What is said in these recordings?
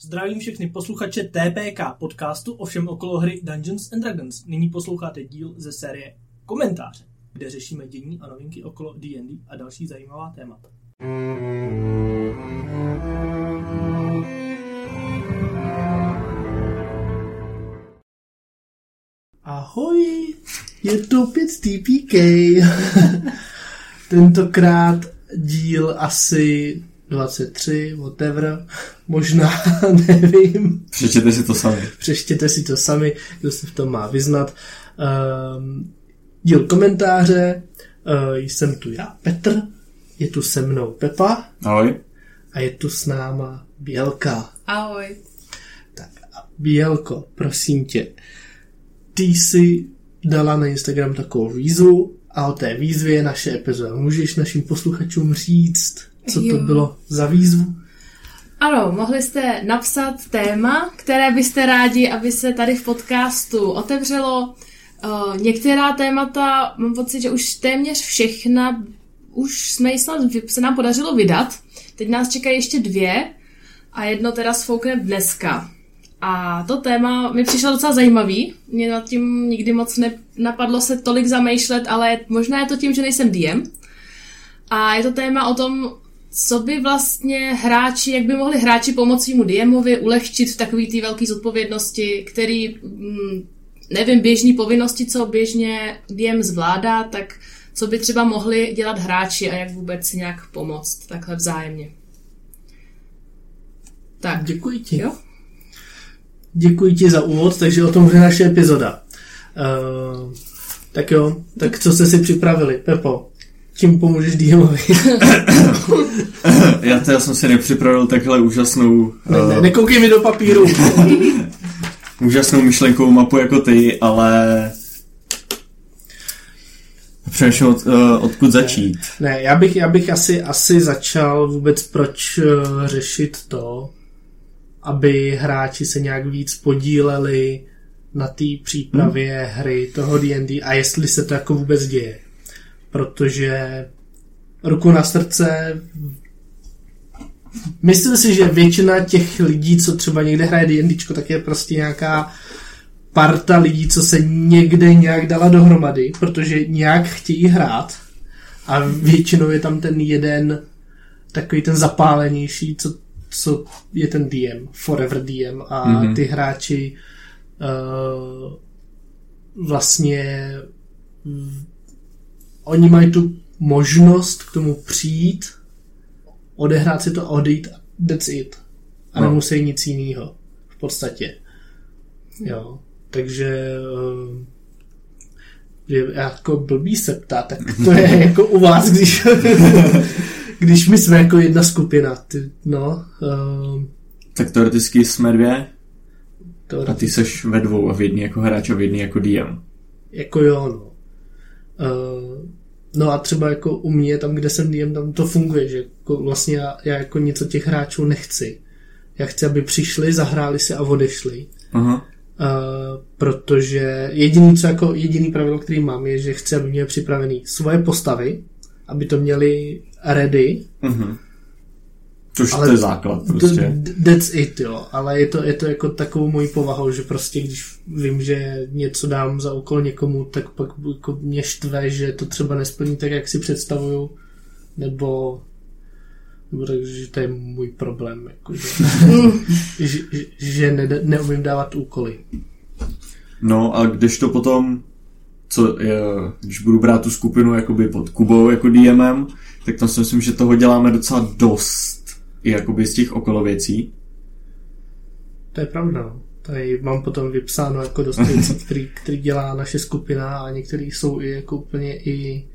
Zdravím všechny posluchače TPK podcastu o všem okolo hry Dungeons and Dragons. Nyní posloucháte díl ze série Komentáře, kde řešíme dění a novinky okolo D&D a další zajímavá témata. Ahoj, je to opět TPK. Tentokrát díl asi 23, whatever, možná, nevím. Přečtěte si to sami. Přečtěte si to sami, kdo se v tom má vyznat. Um, díl komentáře, uh, jsem tu já, Petr, je tu se mnou Pepa. Ahoj. A je tu s náma Bělka. Ahoj. Tak a Bělko, prosím tě, ty jsi dala na Instagram takovou výzvu a o té výzvě naše epizoda. Můžeš našim posluchačům říct, co jo. to bylo za výzvu? Ano, mohli jste napsat téma, které byste rádi, aby se tady v podcastu otevřelo. Uh, některá témata, mám pocit, že už téměř všechna, už jsme ji snad, se nám podařilo vydat. Teď nás čekají ještě dvě a jedno teda sfoukne dneska. A to téma mi přišlo docela zajímavý. Mě nad tím nikdy moc nenapadlo se tolik zamýšlet, ale možná je to tím, že nejsem DM. A je to téma o tom, co by vlastně hráči, jak by mohli hráči pomoct svýmu DMovi ulehčit v takový té velké zodpovědnosti, který, mm, nevím, běžní povinnosti, co běžně DM zvládá, tak co by třeba mohli dělat hráči a jak vůbec si nějak pomoct takhle vzájemně. Tak. Děkuji ti. Jo? Děkuji ti za úvod, takže o tom bude naše epizoda. Uh, tak jo, tak co jste si připravili? Pepo, čím pomůžeš DMovi? já teda jsem si nepřipravil takhle úžasnou... Ne, ne, eh, nekoukej mi do papíru. úžasnou myšlenkovou mapu jako ty, ale... Přemýšlím, od, uh, odkud začít. Ne, ne já, bych, já bych asi, asi začal vůbec proč uh, řešit to, aby hráči se nějak víc podíleli na té přípravě hmm. hry toho D&D a jestli se to jako vůbec děje. Protože ruku na srdce myslím si, že většina těch lidí, co třeba někde hraje D&D, tak je prostě nějaká parta lidí, co se někde nějak dala dohromady, protože nějak chtějí hrát a většinou je tam ten jeden takový ten zapálenější, co co je ten DM, Forever DM a mm-hmm. ty hráči uh, vlastně oni mají tu možnost k tomu přijít, odehrát si to a odejít that's it. A no. nemusí nic jiného. V podstatě. Jo. Takže uh, že jako blbý se ptá, tak to je jako u vás, když když my jsme jako jedna skupina, ty, no. Uh, tak teoreticky jsme dvě teoreticky. a ty seš ve dvou a v jedný jako hráč a v jedný jako DM. Jako jo, no. Uh, no a třeba jako u mě, tam kde jsem DM, tam to funguje, že jako vlastně já, já jako něco těch hráčů nechci. Já chci, aby přišli, zahráli si a odešli. Uh-huh. Uh, protože jediný, co jako jediný pravidlo, který mám, je, že chci, aby měli připravený svoje postavy, aby to měli ready. Mm-hmm. Což ale to je základ prostě. That's it, jo. Ale je to, je to jako takovou mojí povahou, že prostě když vím, že něco dám za úkol někomu, tak pak jako mě štve, že to třeba nesplní tak, jak si představuju. Nebo nebo tak, že to je můj problém, jako, že, že, že ne, neumím dávat úkoly. No a když to potom co je, když budu brát tu skupinu jakoby pod Kubou jako DMem, tak tam si myslím, že toho děláme docela dost i jakoby z těch okolo věcí. To je pravda. No. Tady mám potom vypsáno jako dost věcí, který, který dělá naše skupina a některý jsou i jako úplně i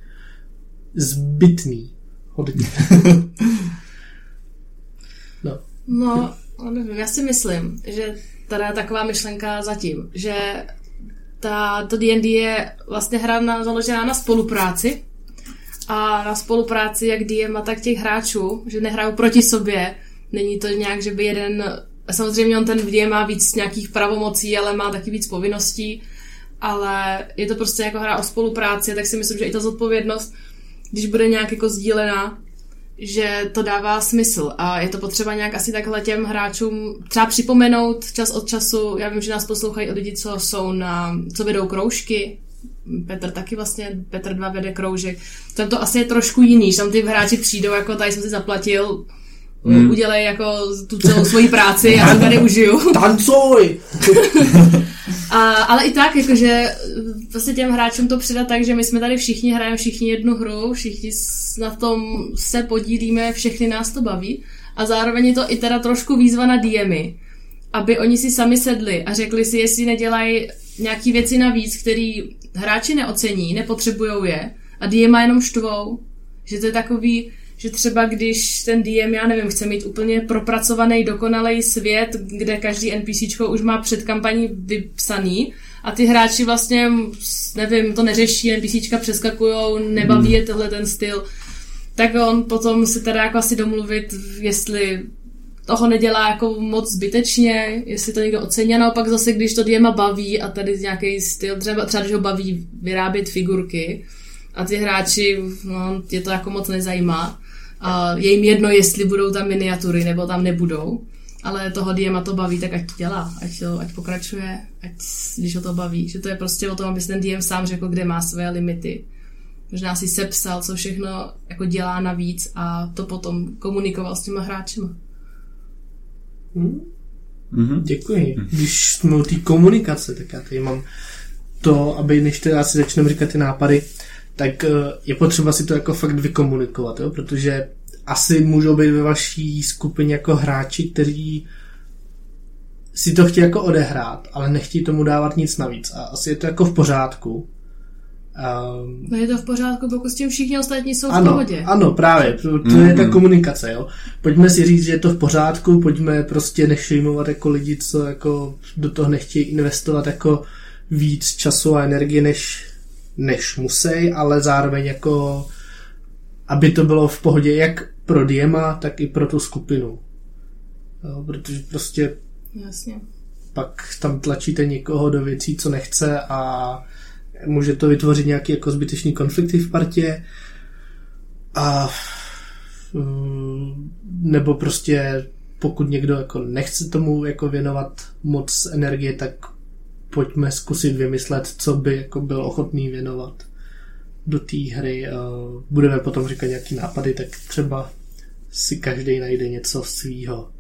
zbytný. Hodně. no. No, nevím, já si myslím, že tady je taková myšlenka zatím, že ta, to D&D je vlastně hra na, založená na spolupráci a na spolupráci jak DM tak těch hráčů, že nehrajou proti sobě. Není to nějak, že by jeden, samozřejmě on ten DM má víc nějakých pravomocí, ale má taky víc povinností, ale je to prostě jako hra o spolupráci, tak si myslím, že i ta zodpovědnost, když bude nějak jako sdílená, že to dává smysl a je to potřeba nějak asi takhle těm hráčům třeba připomenout čas od času. Já vím, že nás poslouchají od lidi, co jsou na, co vedou kroužky, Petr taky vlastně, Petr 2 vede kroužek. Tam to asi je trošku jiný, že tam ty hráči přijdou, jako tady jsem si zaplatil, hmm. udělej jako tu celou svoji práci a já tady užiju. Tancuj! a, ale i tak, jakože vlastně těm hráčům to předat tak, že my jsme tady všichni hrajeme všichni jednu hru, všichni na tom se podílíme, všechny nás to baví a zároveň je to i teda trošku výzva na DMy, aby oni si sami sedli a řekli si, jestli nedělají nějaký věci navíc, který hráči neocení, nepotřebujou je a DM jenom štvou. Že to je takový, že třeba když ten DM, já nevím, chce mít úplně propracovaný, dokonalý svět, kde každý NPC už má před kampaní vypsaný a ty hráči vlastně, nevím, to neřeší, NPCčka přeskakujou, nebaví je tenhle ten styl, tak on potom se teda jako asi domluvit, jestli toho nedělá jako moc zbytečně, jestli to někdo ocení, a naopak zase, když to Diema baví a tady nějaký styl, třeba, třeba když ho baví vyrábět figurky a ty hráči, no, je to jako moc nezajímá, a je jim jedno, jestli budou tam miniatury nebo tam nebudou, ale toho Diema to baví, tak ať to dělá, ať, to, ať pokračuje, ať, když ho to baví, že to je prostě o tom, aby ten Diem sám řekl, kde má své limity, možná si sepsal, co všechno jako dělá navíc a to potom komunikoval s těma hráčima. Hmm? Mm-hmm. Děkuji. Mm-hmm. Když jsme u té komunikace, tak já tady mám to, aby než teda si začneme říkat ty nápady, tak eh, je potřeba si to jako fakt vykomunikovat, jo? protože asi můžou být ve vaší skupině jako hráči, kteří si to chtějí jako odehrát, ale nechtějí tomu dávat nic navíc. A asi je to jako v pořádku. Um, no je to v pořádku, pokud s tím všichni ostatní jsou ano, v pohodě. Ano, právě, to, to mm-hmm. je ta komunikace, jo. Pojďme si říct, že je to v pořádku, pojďme prostě nešejmovat jako lidi, co jako do toho nechtějí investovat jako víc času a energie, než, než musí, ale zároveň jako aby to bylo v pohodě jak pro Diema, tak i pro tu skupinu. Jo, protože prostě Jasně. pak tam tlačíte někoho do věcí, co nechce a může to vytvořit nějaký jako zbytečný konflikty v partě a mm, nebo prostě pokud někdo jako nechce tomu jako věnovat moc energie, tak pojďme zkusit vymyslet, co by jako byl ochotný věnovat do té hry. Budeme potom říkat nějaký nápady, tak třeba si každý najde něco svýho.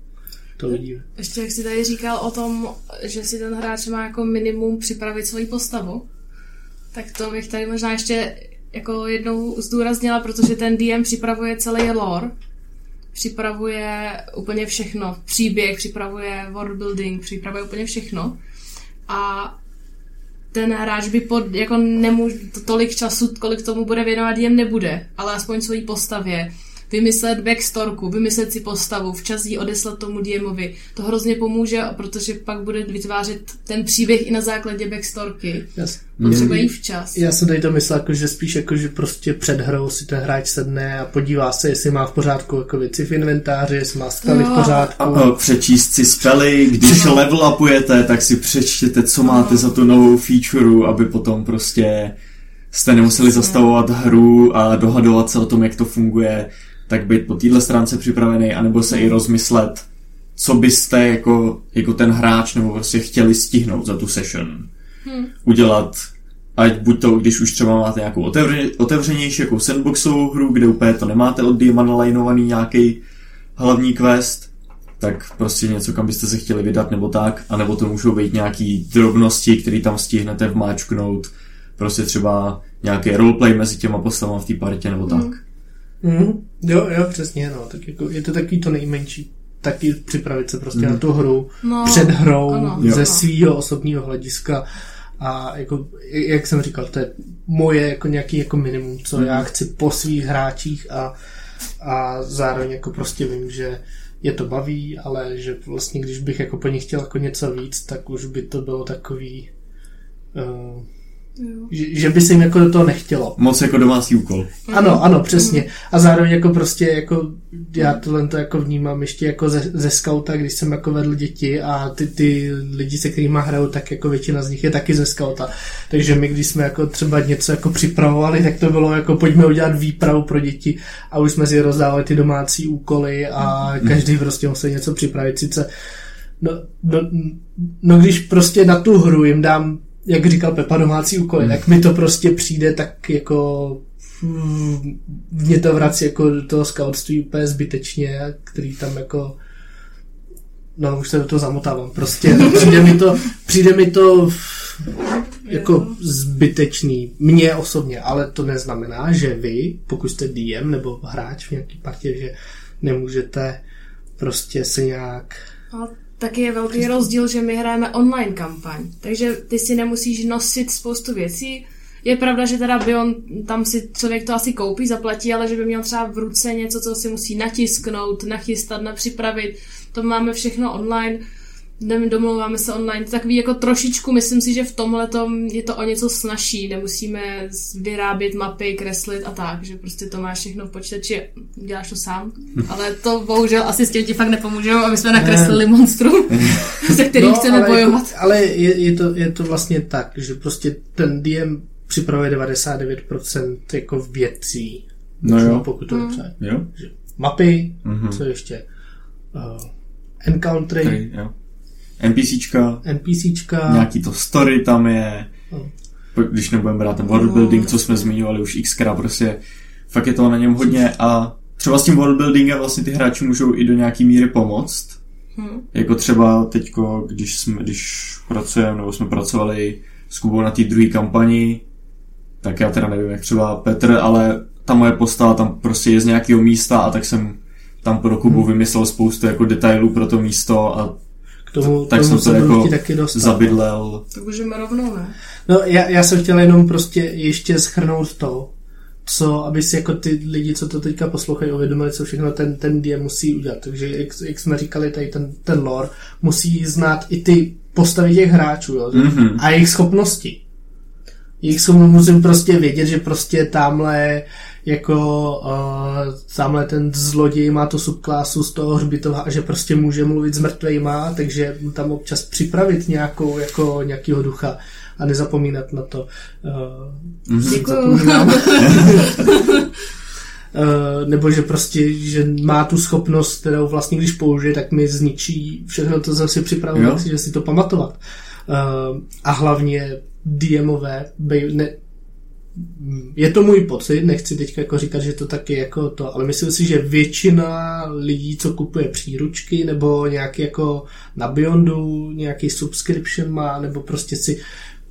To vidíme. Ještě jak jsi tady říkal o tom, že si ten hráč má jako minimum připravit svoji postavu, tak to bych tady možná ještě jako jednou zdůraznila, protože ten DM připravuje celý lore, připravuje úplně všechno, příběh, připravuje world building, připravuje úplně všechno. A ten hráč by pod, jako nemůže, tolik času, kolik tomu bude věnovat, jen nebude, ale aspoň svojí postavě vymyslet backstorku, vymyslet si postavu, včas ji odeslat tomu DMovi. To hrozně pomůže, protože pak bude vytvářet ten příběh i na základě backstorky. Yes. Potřeba jí včas. Já jsem tady to myslel, jako, že spíš jako, že prostě před hrou si ten hráč sedne a podívá se, jestli má v pořádku jako věci v inventáři, jestli má spely no. v pořádku. A, a přečíst si spely, když no. level upujete, tak si přečtěte, co no. máte za tu novou feature, aby potom prostě jste nemuseli zastavovat hru a dohadovat se o tom, jak to funguje tak být po téhle stránce připravený, anebo se i rozmyslet, co byste jako, jako ten hráč nebo prostě chtěli stihnout za tu session. Hmm. Udělat, ať buď to, když už třeba máte nějakou otevře, otevřenější jako sandboxovou hru, kde úplně to nemáte od nalajnovaný nějaký hlavní quest, tak prostě něco, kam byste se chtěli vydat nebo tak, anebo to můžou být nějaký drobnosti, které tam stihnete vmáčknout, prostě třeba nějaký roleplay mezi těma postavami v té partě nebo tak. Hmm. Mm, jo, jo, přesně, no. Tak jako, je to takový to nejmenší. Taky připravit se prostě mm. na tu hru no, před hrou ano, ze jo. svého osobního hlediska a jako, jak jsem říkal, to je moje jako nějaký jako minimum, co mm. já chci po svých hráčích a, a zároveň jako prostě vím, že je to baví, ale že vlastně když bych jako po nich chtěl jako něco víc, tak už by to bylo takový uh, Že, že by se jim jako do toho nechtělo. Moc jako domácí úkol. Ano, ano, přesně. A zároveň jako prostě jako já tohle to jako vnímám ještě jako ze, ze skauta, když jsem jako vedl děti a ty, ty lidi, se kterými hraju, tak jako většina z nich je taky ze skauta. Takže my, když jsme jako třeba něco jako připravovali, tak to bylo jako pojďme udělat výpravu pro děti a už jsme si rozdávali ty domácí úkoly a každý prostě musel něco připravit. Sice no, no, no když prostě na tu hru jim dám jak říkal Pepa, domácí úkoly, tak mi to prostě přijde tak jako mm, mě to vrací jako do toho scoutství úplně zbytečně, který tam jako no už se do toho zamotávám, prostě. Přijde mi to, přijde mi to jako zbytečný, mně osobně, ale to neznamená, že vy, pokud jste DM nebo hráč v nějaký partě, že nemůžete prostě se nějak taky je velký rozdíl, že my hrajeme online kampaň, takže ty si nemusíš nosit spoustu věcí. Je pravda, že teda Bion, tam si člověk to asi koupí, zaplatí, ale že by měl třeba v ruce něco, co si musí natisknout, nachystat, napřipravit. To máme všechno online domlouváme se online, takový jako trošičku, myslím si, že v tomhle je to o něco snažší, nemusíme vyrábět mapy, kreslit a tak, že prostě to máš všechno v počítači, děláš to sám, ale to bohužel asi s tím ti fakt nepomůžou, aby jsme nakreslili monstrum, se kterým no, chceme ale bojovat. Jako, ale je, je, to, je to vlastně tak, že prostě ten DM připravuje 99% jako věcí, no jo. pokud to mm. jo. Mapy, mm-hmm. co ještě, uh, encountery, Tady, jo NPCčka, NPCčka, nějaký to story tam je, no. když nebudeme brát ten world building, co jsme zmiňovali už xkrát, prostě fakt je to na něm hodně a třeba s tím world buildingem vlastně ty hráči můžou i do nějaký míry pomoct. Hmm. Jako třeba teďko, když, jsme, když pracujeme, nebo jsme pracovali s Kubou na té druhé kampani, tak já teda nevím, jak třeba Petr, ale ta moje postava tam prostě je z nějakého místa a tak jsem tam pro Kubu hmm. vymyslel spoustu jako detailů pro to místo a tomu, tak tomu jsem to jako taky dostat. zabydlel. Tak můžeme rovnou, ne? No, já, já jsem chtěl jenom prostě ještě schrnout to, co, aby si jako ty lidi, co to teďka poslouchají, uvědomili, co všechno ten, ten DM musí udělat. Takže, jak, jak jsme říkali, tady ten, ten lore musí znát i ty postavy těch hráčů jo, mm-hmm. a jejich schopnosti. Jejich schopnosti musím prostě vědět, že prostě tamhle jako uh, tamhle ten zloděj má tu subklásu z toho hřbitova a že prostě může mluvit s mrtvejma, takže tam občas připravit nějakou, jako nějakýho ducha a nezapomínat na to. Uh, Děkuju. Uh, nebo že prostě, že má tu schopnost, kterou vlastně když použije, tak mi zničí všechno to zase připravovat, že si to pamatovat. Uh, a hlavně DMové, ne, je to můj pocit, nechci teď jako říkat, že to taky jako to, ale myslím si, že většina lidí, co kupuje příručky nebo nějaký jako na Beyondu nějaký subscription má, nebo prostě si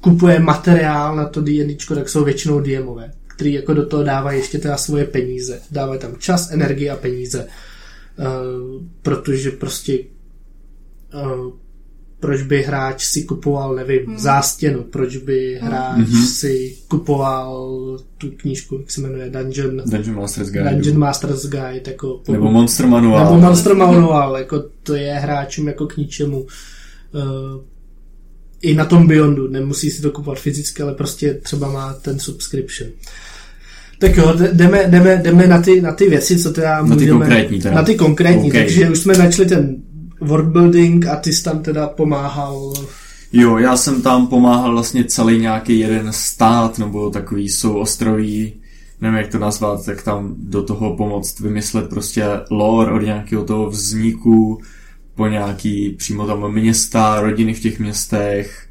kupuje materiál na to D&Dčko, tak jsou většinou DMové, který jako do toho dávají ještě teda svoje peníze. Dávají tam čas, energii a peníze. Uh, protože prostě uh, proč by hráč si kupoval, nevím, hmm. zástěnu, proč by hráč hmm. si kupoval tu knížku, jak se jmenuje, Dungeon, Dungeon Master's Guide. Dungeon Master's Guide, jako pokud, nebo Monster Manual. Nebo Monster Manual, jako to je hráčům jako k ničemu. Uh, I na tom Beyondu, nemusí si to kupovat fyzicky, ale prostě třeba má ten subscription. Tak jo, jdeme, jdeme, jdeme na, ty, na ty věci, co teda Na ty můžeme, konkrétní teda. Na ty konkrétní, okay. takže už jsme načli ten worldbuilding a ty jsi tam teda pomáhal Jo, já jsem tam pomáhal vlastně celý nějaký jeden stát, nebo takový jsou ostroví, nevím jak to nazvat, tak tam do toho pomoct vymyslet prostě lore od nějakého toho vzniku, po nějaký přímo tam města, rodiny v těch městech,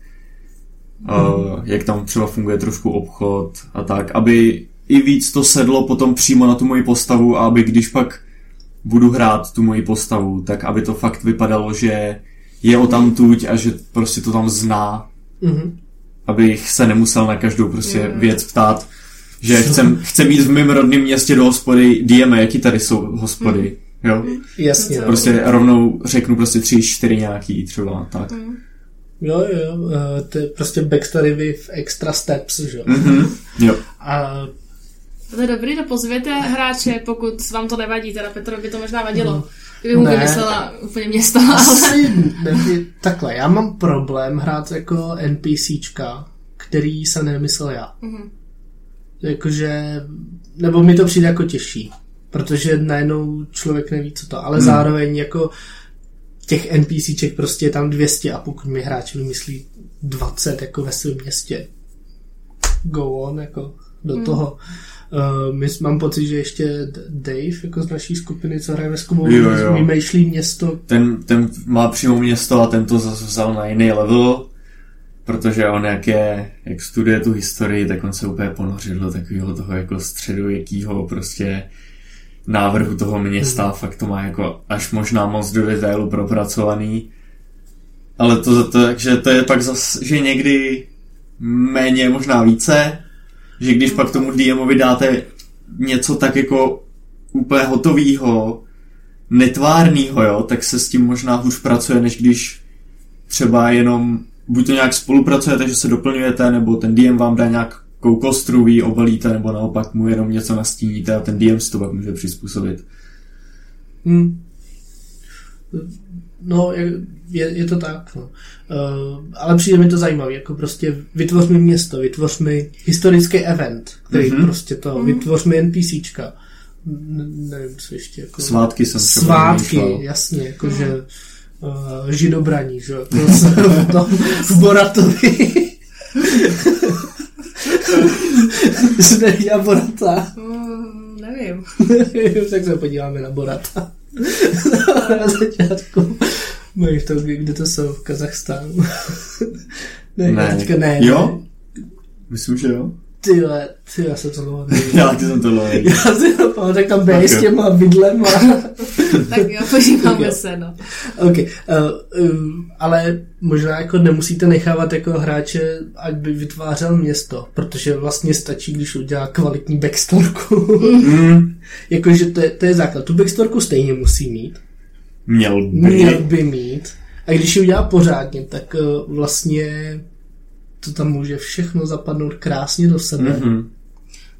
mm. uh, jak tam třeba funguje trošku obchod a tak, aby i víc to sedlo potom přímo na tu moji postavu a aby když pak budu hrát tu moji postavu, tak aby to fakt vypadalo, že je o tam tuď a že prostě to tam zná. Mm-hmm. Abych se nemusel na každou prostě mm. věc ptát, že chcem, chcem jít v mém rodném městě do hospody, DM, jaký tady jsou hospody. Mm. Jo? Jasně. No. Prostě rovnou řeknu prostě tři, čtyři nějaký třeba, tak. Mm. Jo, jo, uh, to je prostě backstory with extra steps, že jo. Mm-hmm. jo. A to je dobrý, to pozvěte hráče, pokud vám to nevadí, teda Petrovi by to možná vadilo. Mm. Kdyby mu vymyslela úplně město. Asi, ne, takhle, já mám problém hrát jako NPCčka, který jsem nemyslel já. Mm-hmm. Jakože, nebo mi to přijde jako těžší, protože najednou člověk neví, co to, ale mm. zároveň jako těch NPCček prostě je tam 200 a pokud mi hráči vymyslí 20 jako ve svém městě, go on, jako do mm. toho. Uh, my, mám pocit, že ještě Dave, jako z naší skupiny, co hraje ve Skubou, vymýšlí město. Ten, ten má přímo město a ten to zase vzal na jiný level, protože on jak je, jak studuje tu historii, tak on se úplně ponořil do takového toho jako středověkýho prostě návrhu toho města, mm. fakt to má jako až možná moc do detailu propracovaný. Ale to, to, takže to je pak zase, že někdy méně, možná více, že když pak tomu DMovi dáte něco tak jako úplně hotovýho, netvárnýho, jo, tak se s tím možná hůř pracuje, než když třeba jenom buď to nějak spolupracujete, že se doplňujete, nebo ten DM vám dá nějakou kostru, vy obalíte, nebo naopak mu jenom něco nastíníte a ten DM si to pak může přizpůsobit. Hmm. No, je, je to tak. No. Uh, ale přijde mi to zajímavé, jako prostě vytvoř mi město, vytvoř mi historický event, který mm-hmm. prostě to, mm-hmm. vytvoř mi NPCčka. Ne, nevím, co ještě. Jako, Svátky jsem Svátky, jasně, jakože mm. uh, židobraní, že jo, to, v Boratovi. Zde Borata. Mm, nevím. tak se podíváme na Borata. Na začátku. Mají v tom, kde to jsou, v Kazachstánu. ne, ne, teďka ne. Jo? Myslím, že jo. Ty ty, já jsem to dlouho Já taky jsem to dlouho Já si to pamatuju, tak tam bej s těma bydlem a... tak jo, podíváme se, no. Ok, uh, um, ale možná jako nemusíte nechávat jako hráče, ať by vytvářel město, protože vlastně stačí, když udělá kvalitní backstorku. mm. Jakože to je, to je základ. Tu backstorku stejně musí mít. Měl by. Měl by mít. A když ji udělá pořádně, tak uh, vlastně to tam může všechno zapadnout krásně do sebe. Mm-hmm.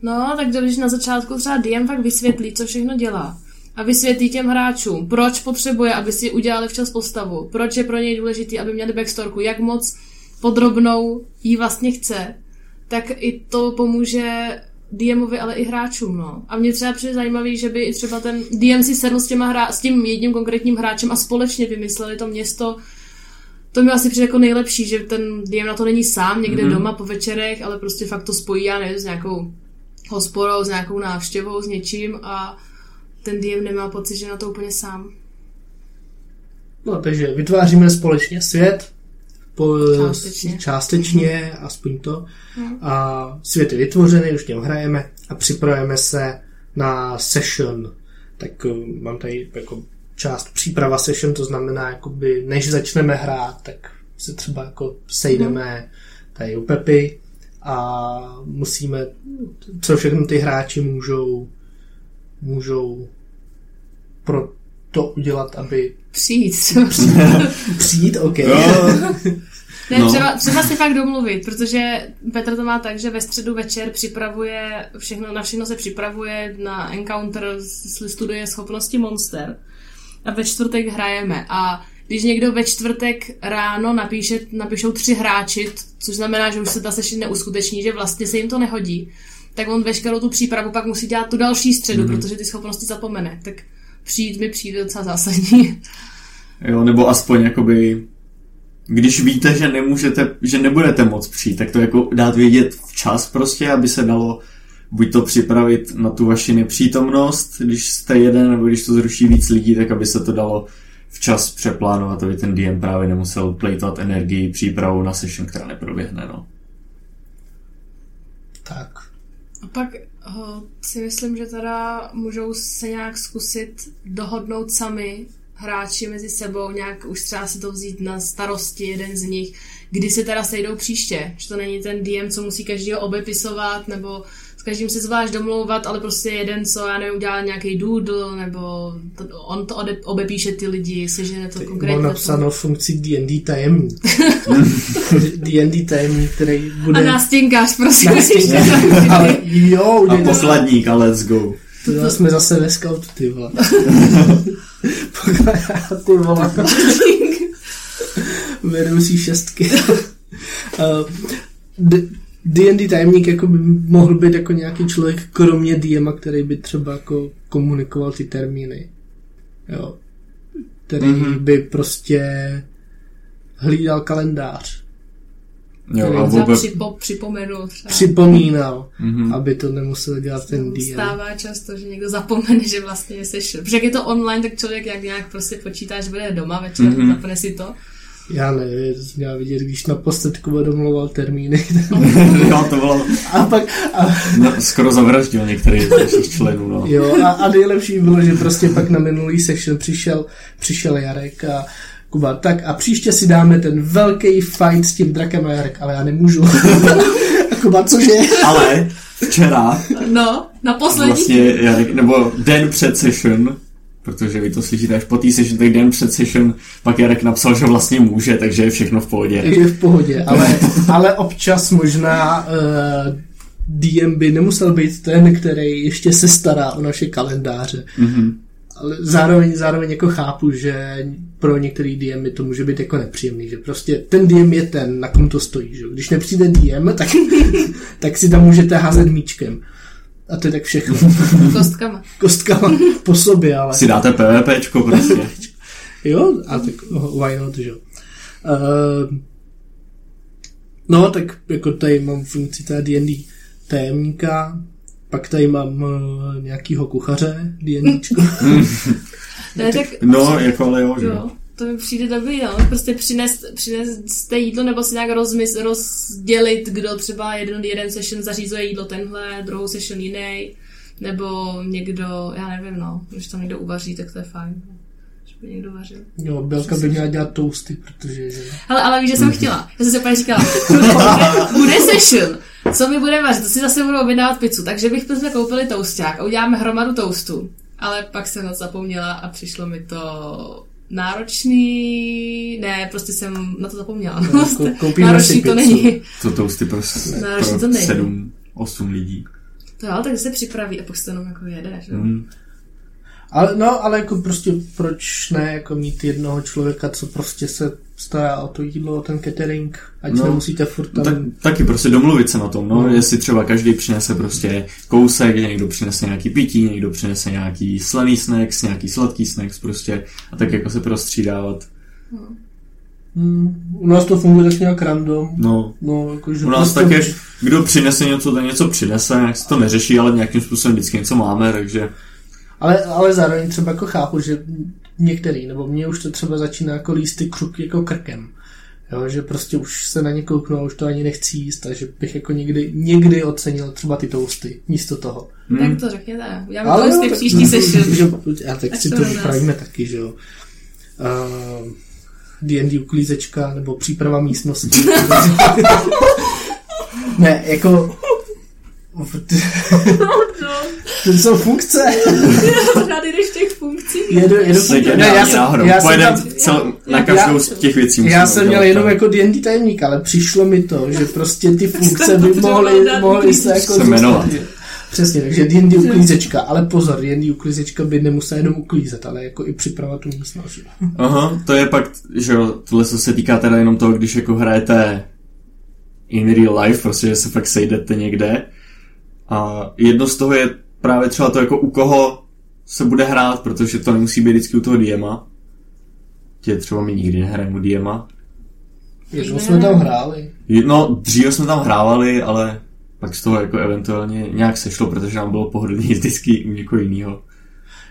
No, tak když na začátku třeba DM fakt vysvětlí, co všechno dělá a vysvětlí těm hráčům, proč potřebuje, aby si udělali včas postavu, proč je pro něj důležitý, aby měli backstorku, jak moc podrobnou jí vlastně chce, tak i to pomůže DMovi, ale i hráčům, no. A mě třeba přijde zajímavý, že by i třeba ten DM si sedl s, těma hra- s tím jedním konkrétním hráčem a společně vymysleli to město, to mi asi přijde jako nejlepší, že ten DM na to není sám někde mm-hmm. doma po večerech, ale prostě fakt to spojí, já nevím, s nějakou hospodou, s nějakou návštěvou, s něčím a ten DM nemá pocit, že na to úplně sám. No, takže vytváříme společně svět, po, částečně. částečně, aspoň to. Hmm. A svět je vytvořený, už těm hrajeme a připravujeme se na session. Tak uh, mám tady jako část příprava session, to znamená, jakoby, než začneme hrát, tak se třeba jako sejdeme tady u Pepy a musíme, co všechno ty hráči můžou můžou pro to udělat, aby... Přijít. Přijít, ok. No. Ne, no. třeba, třeba si fakt domluvit, protože Petr to má tak, že ve středu večer připravuje, všechno, na všechno se připravuje, na encounter studuje schopnosti monster a ve čtvrtek hrajeme a když někdo ve čtvrtek ráno napíše, napíšou tři hráči, což znamená, že už se ta session neuskuteční, že vlastně se jim to nehodí, tak on veškerou tu přípravu pak musí dělat tu další středu, mm-hmm. protože ty schopnosti zapomene. Tak přijít mi přijde docela zásadní. Jo, nebo aspoň jakoby když víte, že nemůžete, že nebudete moc přijít, tak to jako dát vědět včas prostě, aby se dalo buď to připravit na tu vaši nepřítomnost, když jste jeden, nebo když to zruší víc lidí, tak aby se to dalo včas přeplánovat, aby ten DM právě nemusel plejtovat energii přípravu na session, která neproběhne, no. Tak. A pak ho, si myslím, že teda můžou se nějak zkusit dohodnout sami hráči mezi sebou, nějak už třeba si to vzít na starosti, jeden z nich, kdy se teda sejdou příště, že to není ten DM, co musí každýho obepisovat, nebo s každým se zvlášť domlouvat, ale prostě jeden, co já nevím, udělá nějaký doodle, nebo to, on to ode, obepíše ty lidi, sežene to konkrétně. Mám napsáno funkci D&D tajemník. D&D tajemník, který bude... A nástěnkář, prosím. Nástěnkář, ale jo. A posledník a let's go. To jsme zase ve scoutu, ty vole. ty vole. Vedoucí šestky. uh, D&D tajemník jako by mohl být jako nějaký člověk, kromě DMa, který by třeba jako komunikoval ty termíny. Jo. Který Mhm. mm-hmm. by prostě hlídal kalendář. Jo, a Za vůbec... připo, připomenu třeba. Připomínal, Mhm. mm-hmm. aby to nemusel dělat ten DM. Stává často, že někdo zapomene, že vlastně je session. Protože jak je to online, tak člověk jak nějak prostě počítá, že bude doma večer, Mhm. mm-hmm. zapne si to. Já nevím, to jsem měl vidět, když naposled Kuba domluval termíny. jo, to bylo... a pak, a, No, skoro zavraždil některý z našich členů, no. jo, a, a nejlepší bylo, že prostě pak na minulý session přišel, přišel Jarek a Kuba, tak a příště si dáme ten velký fight s tím drakem a Jarek, ale já nemůžu. a Kuba, cože? Ale včera, No, na poslední. vlastně, Jarek, nebo den před session, protože vy to slyšíte až po té session, tak den před session, pak Jarek napsal, že vlastně může, takže je všechno v pohodě. Je v pohodě, ale, ale občas možná uh, DM by nemusel být ten, který ještě se stará o naše kalendáře. Mhm. Ale zároveň, zároveň jako chápu, že pro některý DM to může být jako nepříjemný, že prostě ten DM je ten, na kom to stojí, že? Když nepřijde DM, tak, tak si tam můžete házet míčkem. A to je tak všechno. Kostkama. Kostkama po sobě, ale... Si dáte PvPčko prostě. Jo, a tak oh, why not, že jo. Uh, no, tak jako tady mám funkci té D&D tajemníka, pak tady mám uh, nějakýho kuchaře, D&Dčko. Ne, tak, No, jako ale jo, že jo. To mi přijde dobrý, no. Prostě přinést, přinést jídlo nebo si nějak rozmys, rozdělit, kdo třeba jeden, jeden session zařízuje jídlo tenhle, druhou session jiný, nebo někdo, já nevím, no, když tam někdo uvaří, tak to je fajn. Že by někdo vařil. Jo, Belka by měla dělat toasty, protože... Že... Ale, ale víš, že Mhm. jsem chtěla. Já jsem si úplně říkala, bude, bude session. Co mi bude vařit? To si zase budou objednávat pizzu. Takže bych jsme koupili tousták a uděláme hromadu toastů. Ale pak jsem na to zapomněla a přišlo mi to náročný... Ne, prostě jsem na to zapomněla. No, Kou- koupíme si náročný to pizzu. není. To toasty pro, Náročný to pro není. sedm, osm lidí. To jo, tak se připraví a pak se to jenom jako jede. Že? Mm. Ale, no, ale jako prostě proč ne jako mít jednoho člověka, co prostě se stará o to jídlo, o ten catering, ať No. no. nemusíte furt tam... Tak, taky prostě domluvit se na tom, no, No. jestli třeba každý přinese prostě kousek, někdo přinese nějaký pití, někdo přinese nějaký slaný snacks, nějaký sladký snacks prostě a tak jako se prostřídávat. Hmm, u nás to funguje tak nějak random. No, No, jakože u nás prostě- tak je, kdo přinese něco, ten něco přinese, nějak se to neřeší, ale nějakým způsobem vždycky něco máme, takže Ale, ale zároveň třeba jako chápu, že některý, nebo mě už to třeba začíná jako líst ty kruky jako krkem. Jo, že prostě už se na ně kouknu a už to ani nechci jíst, takže bych jako někdy, někdy ocenil třeba ty toasty místo toho. Tak to řekněte. Uděláme Ale toasty jo, příští session. že, a tak si to vypravíme taky, že jo. Uh, D&D uklízečka nebo příprava místnosti. ne, jako to jsou funkce. V těch funkcích. Jedu, jedu se ne, já jsem, náhodou. já jsem, tam, cel, na já- každou z těch věcí. já jsem měl jenom to. jako D&D tajemník, ale přišlo mi to, že prostě ty funkce by mohly, mohly se jako Se jmenovat. zůstat. Přesně, takže D&D uklízečka, ale pozor, D&D uklízečka by nemusela jenom uklízet, ale jako i připravovat tu místnost. Aha, to je pak, že jo, tohle co se týká teda jenom toho, když jako hrajete in real life, prostě, že se fakt sejdete někde. A jedno z toho je právě třeba to, jako u koho se bude hrát, protože to nemusí být vždycky u toho DMa. Tě třeba my nikdy nehrajeme u DMa. Jednou jsme tam hráli. No, dříve jsme tam hrávali, ale pak z toho jako eventuálně nějak sešlo, protože nám bylo pohodlně vždycky u někoho jiného.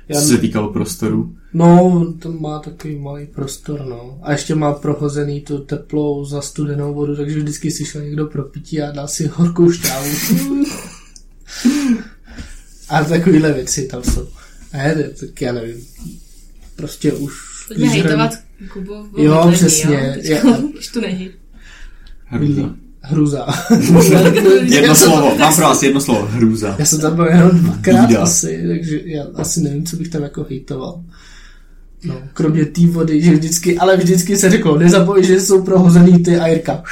Já, Co se týkalo prostoru. no, to má takový malý prostor, no. A ještě má prohozený tu teplou za studenou vodu, takže vždycky si šel někdo pro pití a dal si horkou šťávu. a takovýhle věci tam jsou. Ne, ne, tak já nevím. Prostě už... Pojďme hejtovat Kubo. Jo, přesně. Jo. Už tu nehy. Hrůza. Hruza. Jedno slovo, mám pro vás jedno slovo, hrůza. Já jsem tam byl jenom dvakrát asi, takže já asi nevím, co bych tam jako hejtoval. No, kromě té vody, že vždycky, ale vždycky se řeklo, nezapoj, že jsou prohozený ty a Jirka.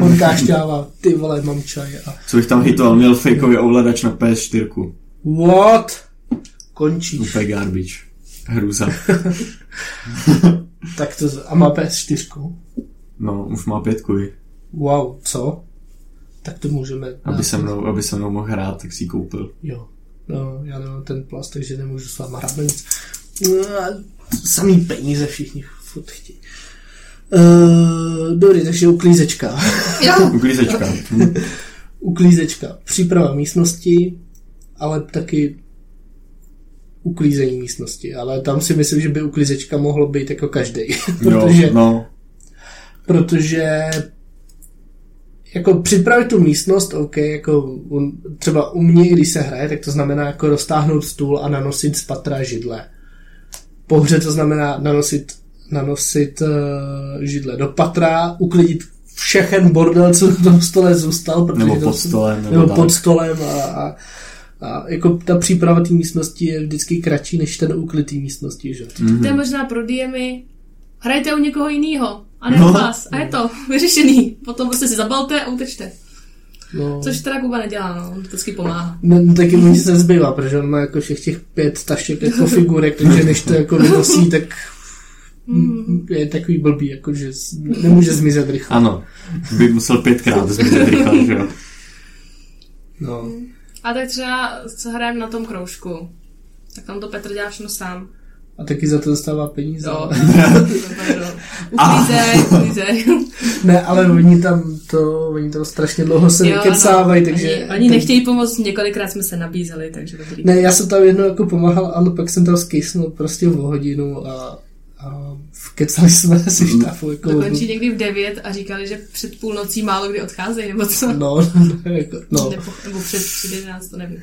Horká šťáva, ty vole, mám čaj a Co bych tam hitoval, měl fakeový ovladač na PS4. what? Končíš. Úplně garbage. Hrůza. Tak to, z- a má PS4. No, už má pětku. Wow, co? tak to můžeme... Aby dát. se mnou, aby se mnou mohl hrát, tak si ji koupil. Jo. No, já nemám ten plast, takže nemůžu s váma hrát nic. No, Samý peníze všichni furt chtějí. Uh, dobrý, takže uklízečka. Jo, Uklízečka. Uklízečka. Příprava místnosti, ale taky uklízení místnosti. Ale tam si myslím, že by uklízečka mohlo být jako každý. protože, Jo, no. protože jako připravit tu místnost, OK, jako un, třeba u mě, když se hraje, tak to znamená jako roztáhnout stůl a nanosit z patra židle. Po hře to znamená nanosit, nanosit uh, židle do patra, uklidit všechen bordel, co na tom stole zůstal, protože Nebo to pod stolem, nebo nebo tak. pod stolem a, a, a jako ta příprava té místnosti je vždycky kratší než ten úklid té místnosti, že? to je možná pro DMy. Hrajte u někoho jiného. A ne u No. vás. A je to vyřešený. Potom prostě si zabalte a utečte. No. Což teda Kuba nedělá, no. On vždycky pomáhá. No, taky mu nic nezbývá, protože on má jako všech těch pět tašek jako figurek, takže než to jako vynosí, tak. Je takový blbý, jako že z- nemůže zmizet rychle. Ano. By musel pětkrát zmizet rychle, že jo. No. A tak třeba, co hrajeme na tom kroužku, tak tam to Petr dělá všechno sám. A taky za to dostává peníze. Jo. Uklízej, uklízej. Ne, ale oni tam to, oni tam strašně dlouho se Jo, vykecávají, takže... Oni, oni tak- nechtějí pomoct, několikrát jsme se nabízeli, takže dobrý. Ne, já jsem tam jednou jako pomáhal, ale pak jsem tam skysnul prostě o hodinu a, a vkecali jsme si štáfu jako... Dokončí někdy v 9 a říkali, že před půlnocí málo kdy odcházejí, nebo co? No, no, jako, no. Nebo, nebo před, před 11, to nevím.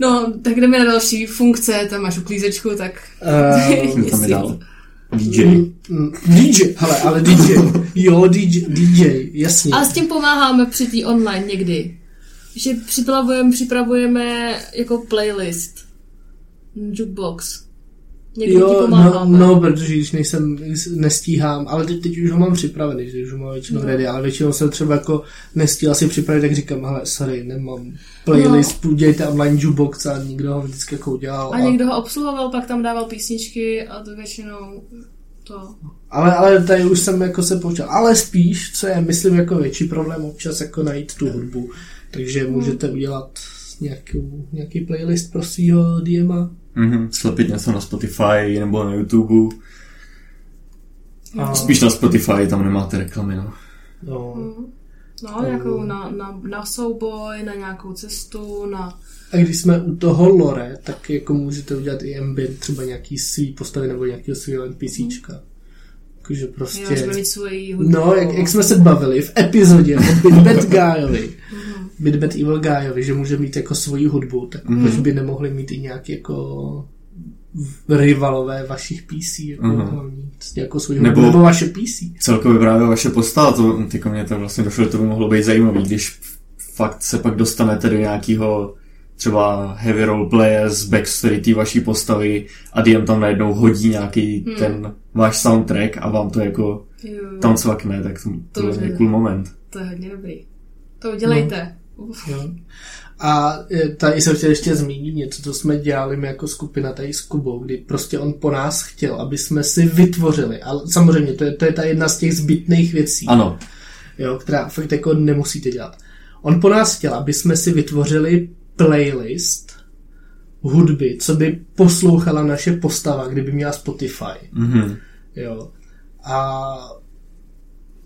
No, tak jdeme na další funkce, tam máš uklízečku, tak... Uh, Co tam je dál? DJ. Mm, DJ, hele, ale DJ. Jo, DJ, DJ, jasně. Ale s tím pomáháme při té online někdy. Že připravujeme, připravujeme jako playlist. Jukebox. Někdy ti Jo, no, pomáháme. no, protože když nejsem, nestíhám, ale teď, teď už ho mám připravený, že už ho mám většinou No. ready, ale většinou jsem třeba jako nestíhal si připravit, tak říkám, hele, sorry, nemám playlist, no. udělejte online jukebox a někdo ho vždycky jako udělal. A někdo ho obsluhoval, pak tam dával písničky a to většinou to... Ale, ale tady už jsem jako se poučil. Ale spíš, co je, myslím, jako větší problém občas jako najít tu hudbu. Takže můžete udělat nějakou, nějaký playlist pro svýho DMa. Mhm. Slepit něco na Spotify nebo na YouTube. A, Spíš na Spotify, tam nemáte reklamy, no. no. No, nějakou na, na, na souboj, na nějakou cestu, na... A když jsme u toho lore, tak jako můžete udělat i ambient, třeba nějaký svý postavy nebo nějakého svého NPCčka. Jakože prostě... Jo, že mít svoji hudbu. No, jak, jak jsme se bavili v epizodě o Bitbad Guyovi, Bitbad Evil Guyovi, že může mít jako svoji hudbu, tak Mhm. proč by nemohli mít i nějaký jako rivalové vašich PC, jako svoji Nebo- hudbu, nebo vaše PC. Celkově právě vaše postava, to, tyko mě to vlastně došlo, že to by mohlo být zajímavý, když fakt se pak dostanete do nějakého třeba heavy roleplaye z backstory té vaší postavy a DM tam najednou hodí nějaký Hmm. ten váš soundtrack a vám to jako Jo, tam cvakne, tak to, To to je cool moment. to je hodně dobrý. To udělejte. Uf. A e, tady jsem chtěl ještě zmínit něco, co jsme dělali my jako skupina tady s Kubou, kdy prostě on po nás chtěl, aby jsme si vytvořili, ale samozřejmě to je, to je ta jedna z těch zbytných věcí, Ano, jo, která fakt jako nemusíte dělat. On po nás chtěl, aby jsme si vytvořili playlist hudby, co by poslouchala naše postava, kdyby měla Spotify. mhm. Jo. A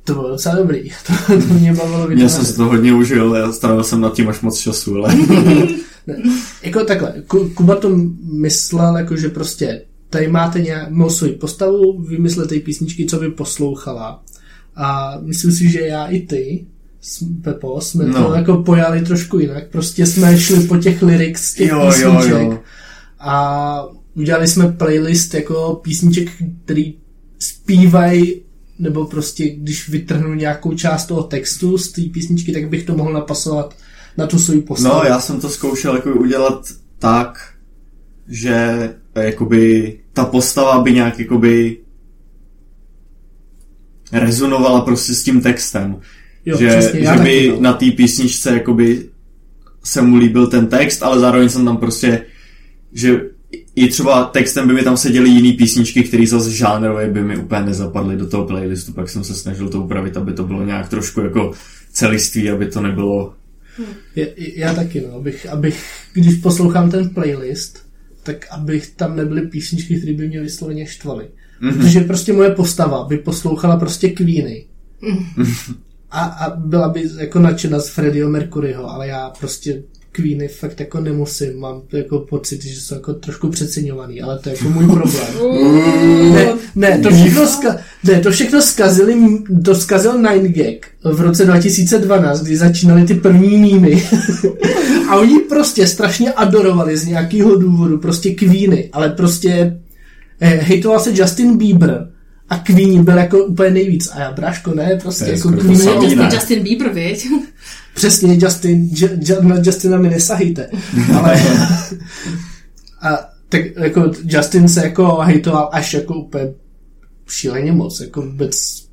to bylo docela dobrý. To, to mě bavilo Já vytvářet. jsem si to hodně užil, já strávil jsem nad tím až moc času, ale Jako takhle, Ku- Kuba to myslel, jako že prostě tady máte nějakou svoji postavu, vymyslete písničky, co by poslouchala. A myslím si, že já i ty, Pepo, jsme no. To jako pojali trošku jinak. Prostě jsme šli po těch lyrics těch jo, jo, písniček jo. a udělali jsme playlist jako písniček, který zpívají nebo prostě když vytrhnu nějakou část toho textu z té písničky, tak bych to mohl napasovat na tu svou postavu. No, já jsem to zkoušel jako udělat tak, že eh, jakoby ta postava by nějak jakoby rezonovala prostě s tím textem. Jo, že, přesně, že by no. na té písničce jakoby se mu líbil ten text, ale zároveň jsem tam prostě, že i třeba textem by mi tam seděly jiný písničky, které zase žánrové by mi úplně nezapadly do toho playlistu, pak jsem se snažil to upravit, aby to bylo nějak trošku jako celiství, aby to nebylo... Já, já taky, no, abych, abych, když poslouchám ten playlist, tak abych tam nebyly písničky, které by mě vysloveně štvaly. Mm-hmm. Protože prostě moje postava by poslouchala prostě Queeny. a, a byla by jako nadšena z Freddieho Mercuryho, ale já prostě Queeny fakt jako nemusím, mám jako pocit, že jsou jako trošku přeceňovaný, ale to je jako můj problém. ne, ne, to všechno, ska, ne, to všechno skazili, to skazil Nine Gag v roce 2012, kdy začínaly ty první mýmy. a oni prostě strašně adorovali z nějakého důvodu prostě Queeny, ale prostě eh, hejtoval se Justin Bieber a Queen byl jako úplně nejvíc. A já, bráško, ne, prostě jako Queen. Justin, Justin Bieber, viď? Přesně, Justin, J- na Justina mi nesahejte. Ale, a tak jako Justin se jako hejtoval až jako úplně šíleně moc, jako vůbec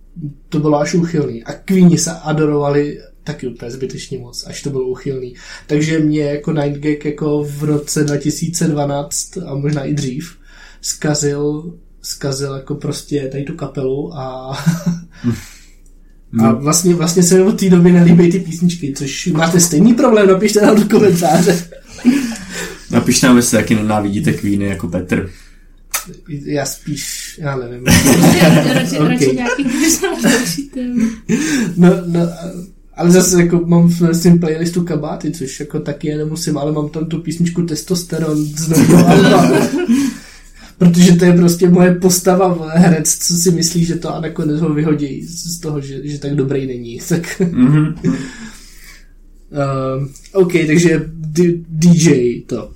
to bylo až úchylný. A Queeni se adorovali taky úplně zbytečně moc, až to bylo úchylný. Takže mě jako Night Gag jako v roce 2012 a možná i dřív zkazil, zkazil jako prostě tady tu kapelu a A hmm. vlastně, vlastně se mi od té doby nelíbí ty písničky, což máte stejný problém, napište nám do komentáře. Napište nám, jestli taky nenávidíte Queeny jako Petr. Já spíš, já nevím. radši, okay. radši nějaký No, no, ale zase jako mám v svém playlistu kabáty, což jako taky je nemusím, ale mám tam tu písničku Testosteron z nového. Protože to je prostě moje postava herec, co si myslí, že to a nakonec ho vyhodí z toho, že, že tak dobrý není. Tak... Mm-hmm. uh, OK, takže D- DJ to.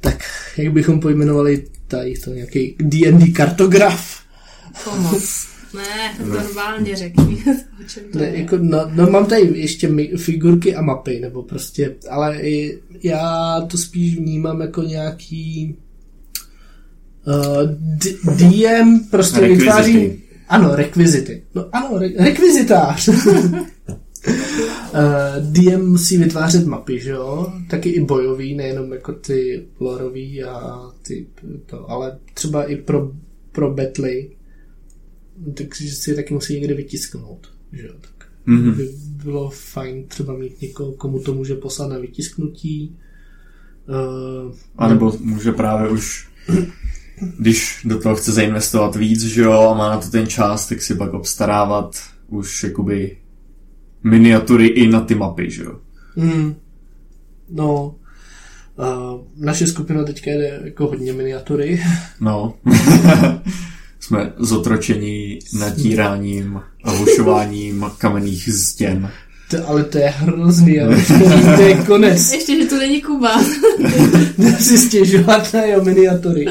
Tak, jak bychom pojmenovali tady to nějaký D&D kartograf? Pomoc. Ne, to normálně řekni. ne, jako, no, no, mám tady ještě figurky a mapy, nebo prostě, ale i, já to spíš vnímám jako nějaký Uh, DM prostě rekvizity. vytváří... Ano, rekvizity. No ano, re- rekvizitář. uh, eh, DM musí vytvářet mapy, že jo? Taky i bojový, nejenom jako ty lorový a ty to, ale třeba i pro, pro betly. Takže si taky musí někde vytisknout, že jo? Tak mm-hmm. by bylo fajn třeba mít někoho, komu to může poslat na vytisknutí. Uh, a nebo může právě už když do toho chce zainvestovat víc, že jo, a má na to ten čas, tak si pak obstarávat už jakoby miniatury i na ty mapy, že jo. Mm. No, uh, naše skupina teďka jde jako hodně miniatury. No. Jsme zotročení natíráním a hušováním kamenných stěn. To, ale to je hrozný, ale to je konec. Ještě, že to není Kuba. si stěžovat na jeho miniatury.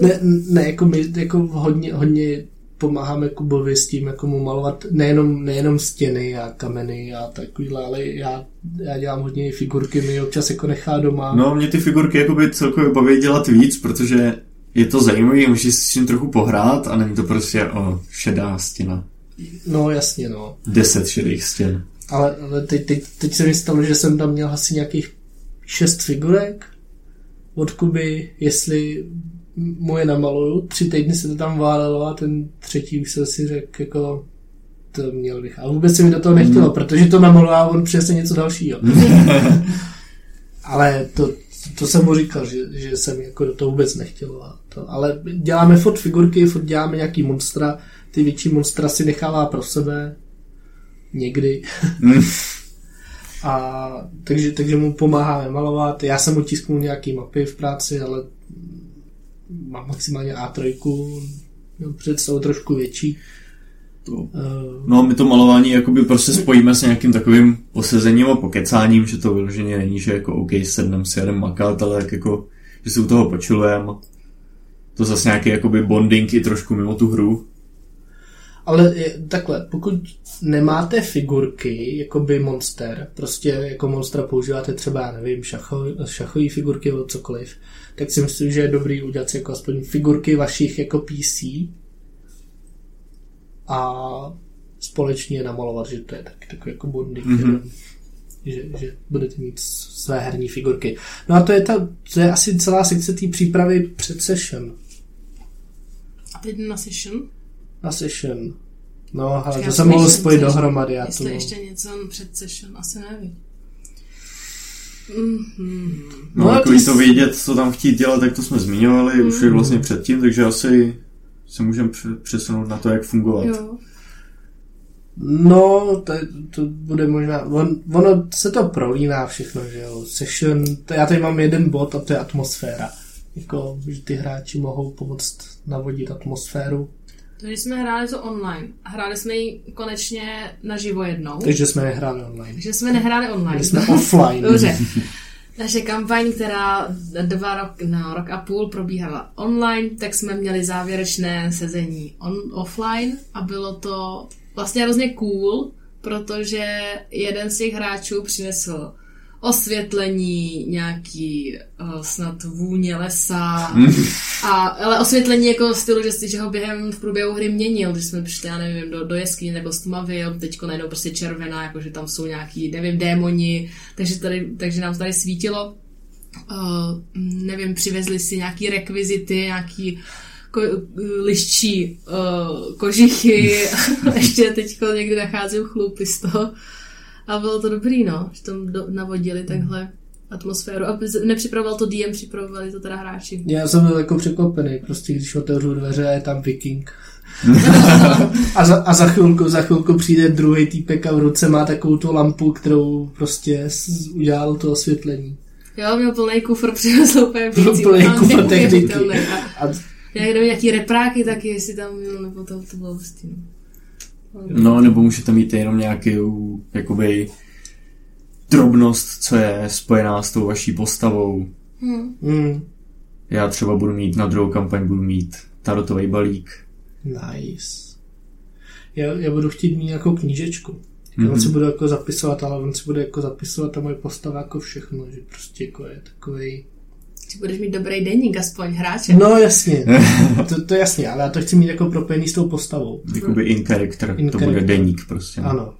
Ne, ne jako my jako hodně, hodně pomáháme Kubovi s tím, jako mu malovat nejenom, nejenom stěny a kameny a takovýhle, ale já, já dělám hodně figurky, mi občas jako nechá doma. No, mě ty figurky jako by celkově baví dělat víc, protože je to zajímavé, můžeš si s tím trochu pohrát a není to prostě o šedá stěna. No, jasně, no. Deset šedých stěn. Ale, ale teď, teď, teď se mi stalo, že jsem tam měl asi nějakých šest figurek od Kuby, jestli mu je namaluju, tři týdny se to tam válelo a ten třetí už jsem si řekl, jako to měl bych. A vůbec se mi do toho nechtělo, mm. protože to namaluje a on přesně něco dalšího. ale to, to jsem mu říkal, že, že jsem jako do toho vůbec nechtěl. A to, ale děláme fot figurky, fot děláme nějaký monstra, ty větší monstra si nechává pro sebe někdy. Mm. a takže, takže mu pomáháme malovat. Já jsem mu tisknul nějaký mapy v práci, ale mám maximálně A3, no, představu trošku větší. To. Uh, no my to malování jakoby prostě spojíme s nějakým takovým posezením a pokecáním, že to vyloženě není, že jako OK, sednem si jedem makat, ale tak jako, že si u toho počilujeme. To zase nějaký jakoby bonding i trošku mimo tu hru. Ale je, takhle, pokud nemáte figurky, jako by monster, prostě jako monstra používáte třeba, já nevím, šacho, šachové figurky nebo cokoliv, tak si myslím, že je dobrý udělat si jako aspoň figurky vašich jako PC a společně namalovat, že to je taky takový jako bondy, mm-hmm. že, že budete mít své herní figurky. No a to je, ta, to je asi celá sekce té přípravy před session. A teď na session? Na session. No, ale to já jsem jsem mohl ještě spojit session. dohromady. Já Jestli to, ještě něco před session, asi nevím. Mhm. No, No, jako jsi- to vědět, co tam chtít dělat, tak to jsme zmiňovali už Mm. je vlastně předtím, takže asi se můžeme přesunout na to, jak fungovat. Jo. No, to, to bude možná, on, ono se to prolíná všechno, že jo, session, to já tady mám jeden bod a to je atmosféra. Jako, že ty hráči mohou pomoct navodit atmosféru, Takže jsme hráli to online. Hráli jsme ji konečně naživo jednou. takže jsme nehráli online. Takže jsme nehráli online. Byli jsme offline. Dobře. Naše kampaň, která dva rok, no, rok a půl probíhala online, tak jsme měli závěrečné sezení on, offline a bylo to vlastně hrozně cool, protože jeden z těch hráčů přinesl osvětlení, nějaký uh, snad vůně lesa, a, ale osvětlení jako stylu, že, si, že ho během v průběhu hry měnil, když jsme přišli, já nevím, do, do jeskyně nebo stmavil, teďko najednou prostě červená, jakože tam jsou nějaký, nevím, démoni, takže, tady, takže nám tady svítilo. Uh, nevím, přivezli si nějaký rekvizity, nějaký ko, liščí uh, kožichy, ještě teďko někdy nacházím chlupy z toho. A bylo to dobrý, no, že tam do, navodili takhle atmosféru. A nepřipravoval to DM, připravovali to teda hráči. Já jsem byl jako překvapený, prostě když otevřu dveře, je tam viking. a, za, a za chvilku, za chvilku přijde druhý týpek a v ruce má takovou tu lampu, kterou prostě s- udělal to osvětlení. Jo, měl plný kufr, přivezl úplně Byl věcí. plný kufr techniky. neuvěřitelný. A A nějaké, nějaký repráky taky, jestli tam měl, nebo to, to bylo hustý. no. No, nebo můžete mít jenom nějakou, jakoby, drobnost, co je spojená s tou vaší postavou. Hm. mm, Já třeba budu mít na druhou kampaň, budu mít tarotový balík. nice. Já, já budu chtít mít nějakou knížečku. Mm-hmm. Mhm. On si bude jako zapisovat, ale on si bude jako zapisovat ta moje postava jako všechno, že prostě jako je takovej... Že budeš mít dobrý deník, aspoň hráče. No jasně, to, to je jasně, ale já to chci mít jako propojený s tou postavou. Jakoby in character, In to bude character. deník prostě. no. Ano.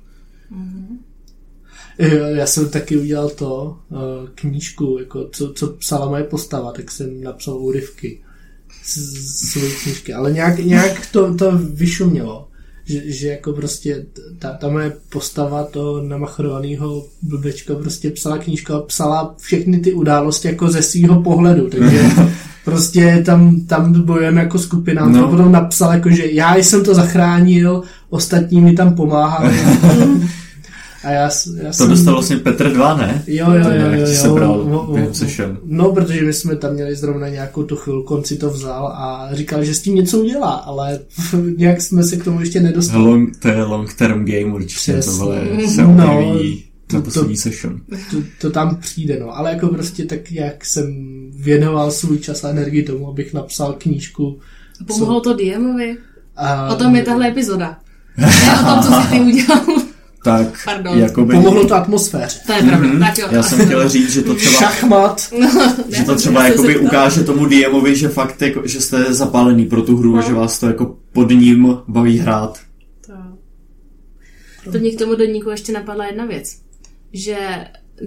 Jo, Já jsem taky udělal to, eh, knížku, jako co, co psala moje postava, tak jsem napsal úryvky z, z své knížky, ale nějak, nějak to, to vyšumělo, že, že jako prostě ta, ta moje postava toho namachrovaného blbečka prostě psala knížku a psala všechny ty události jako ze svého pohledu, takže prostě tam, tam bojujeme jako skupina, No. to potom napsal jako, že já jsem to zachránil, ostatní mi tam pomáhali. A já, já To jsem... dostal vlastně Petr 2, ne? Jo, jo, To jo, nějak jo, jo. sebral O- o- během o- session. No, protože my jsme tam měli zrovna nějakou tu chvilku, on si to vzal a říkal, že s tím něco udělá, ale nějak jsme se k tomu ještě nedostali. Long, to je long term game určitě, to Přesně. vole se No, objeví to- na to- poslední session. To, to tam přijde, no. Ale jako prostě tak, jak jsem věnoval svůj čas a energii tomu, abych napsal knížku. Pomohlo to DMovi? A O tom je tahle epizoda. Ne o tom, co si ty udělal. Tak, Pardon. jakoby... Pomohlo to atmosféře. To je pravda. Mhm. Tak jo. Já jsem chtěl říct, že to třeba, Šachmat. že to třeba jakoby ukáže tomu DMovi, že fakt jako, že jste zapálený pro tu hru a No. že vás to jako pod ním baví hrát. To mě k tomu deníku ještě napadla jedna věc. Že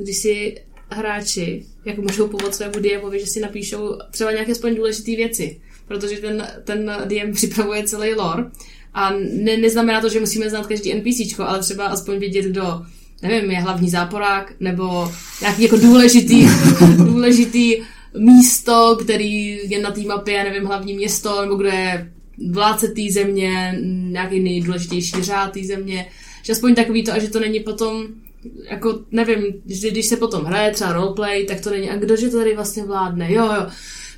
když si hráči jako můžou pomoct svému DMovi, že si napíšou třeba nějaké aspoň důležité věci. Protože ten, ten DM připravuje celý lore a ne, neznamená to, že musíme znát každý NPCčko, ale třeba aspoň vědět, kdo nevím, je hlavní záporák, nebo nějaký jako důležitý, důležitý místo, který je na té mapě, nevím, hlavní město, nebo kdo je vládce té země, nějaký nejdůležitější řád té země, že aspoň takový to, a že to není potom jako, nevím, že když se potom hraje třeba roleplay, tak to není, a kdože to tady vlastně vládne, jo, jo.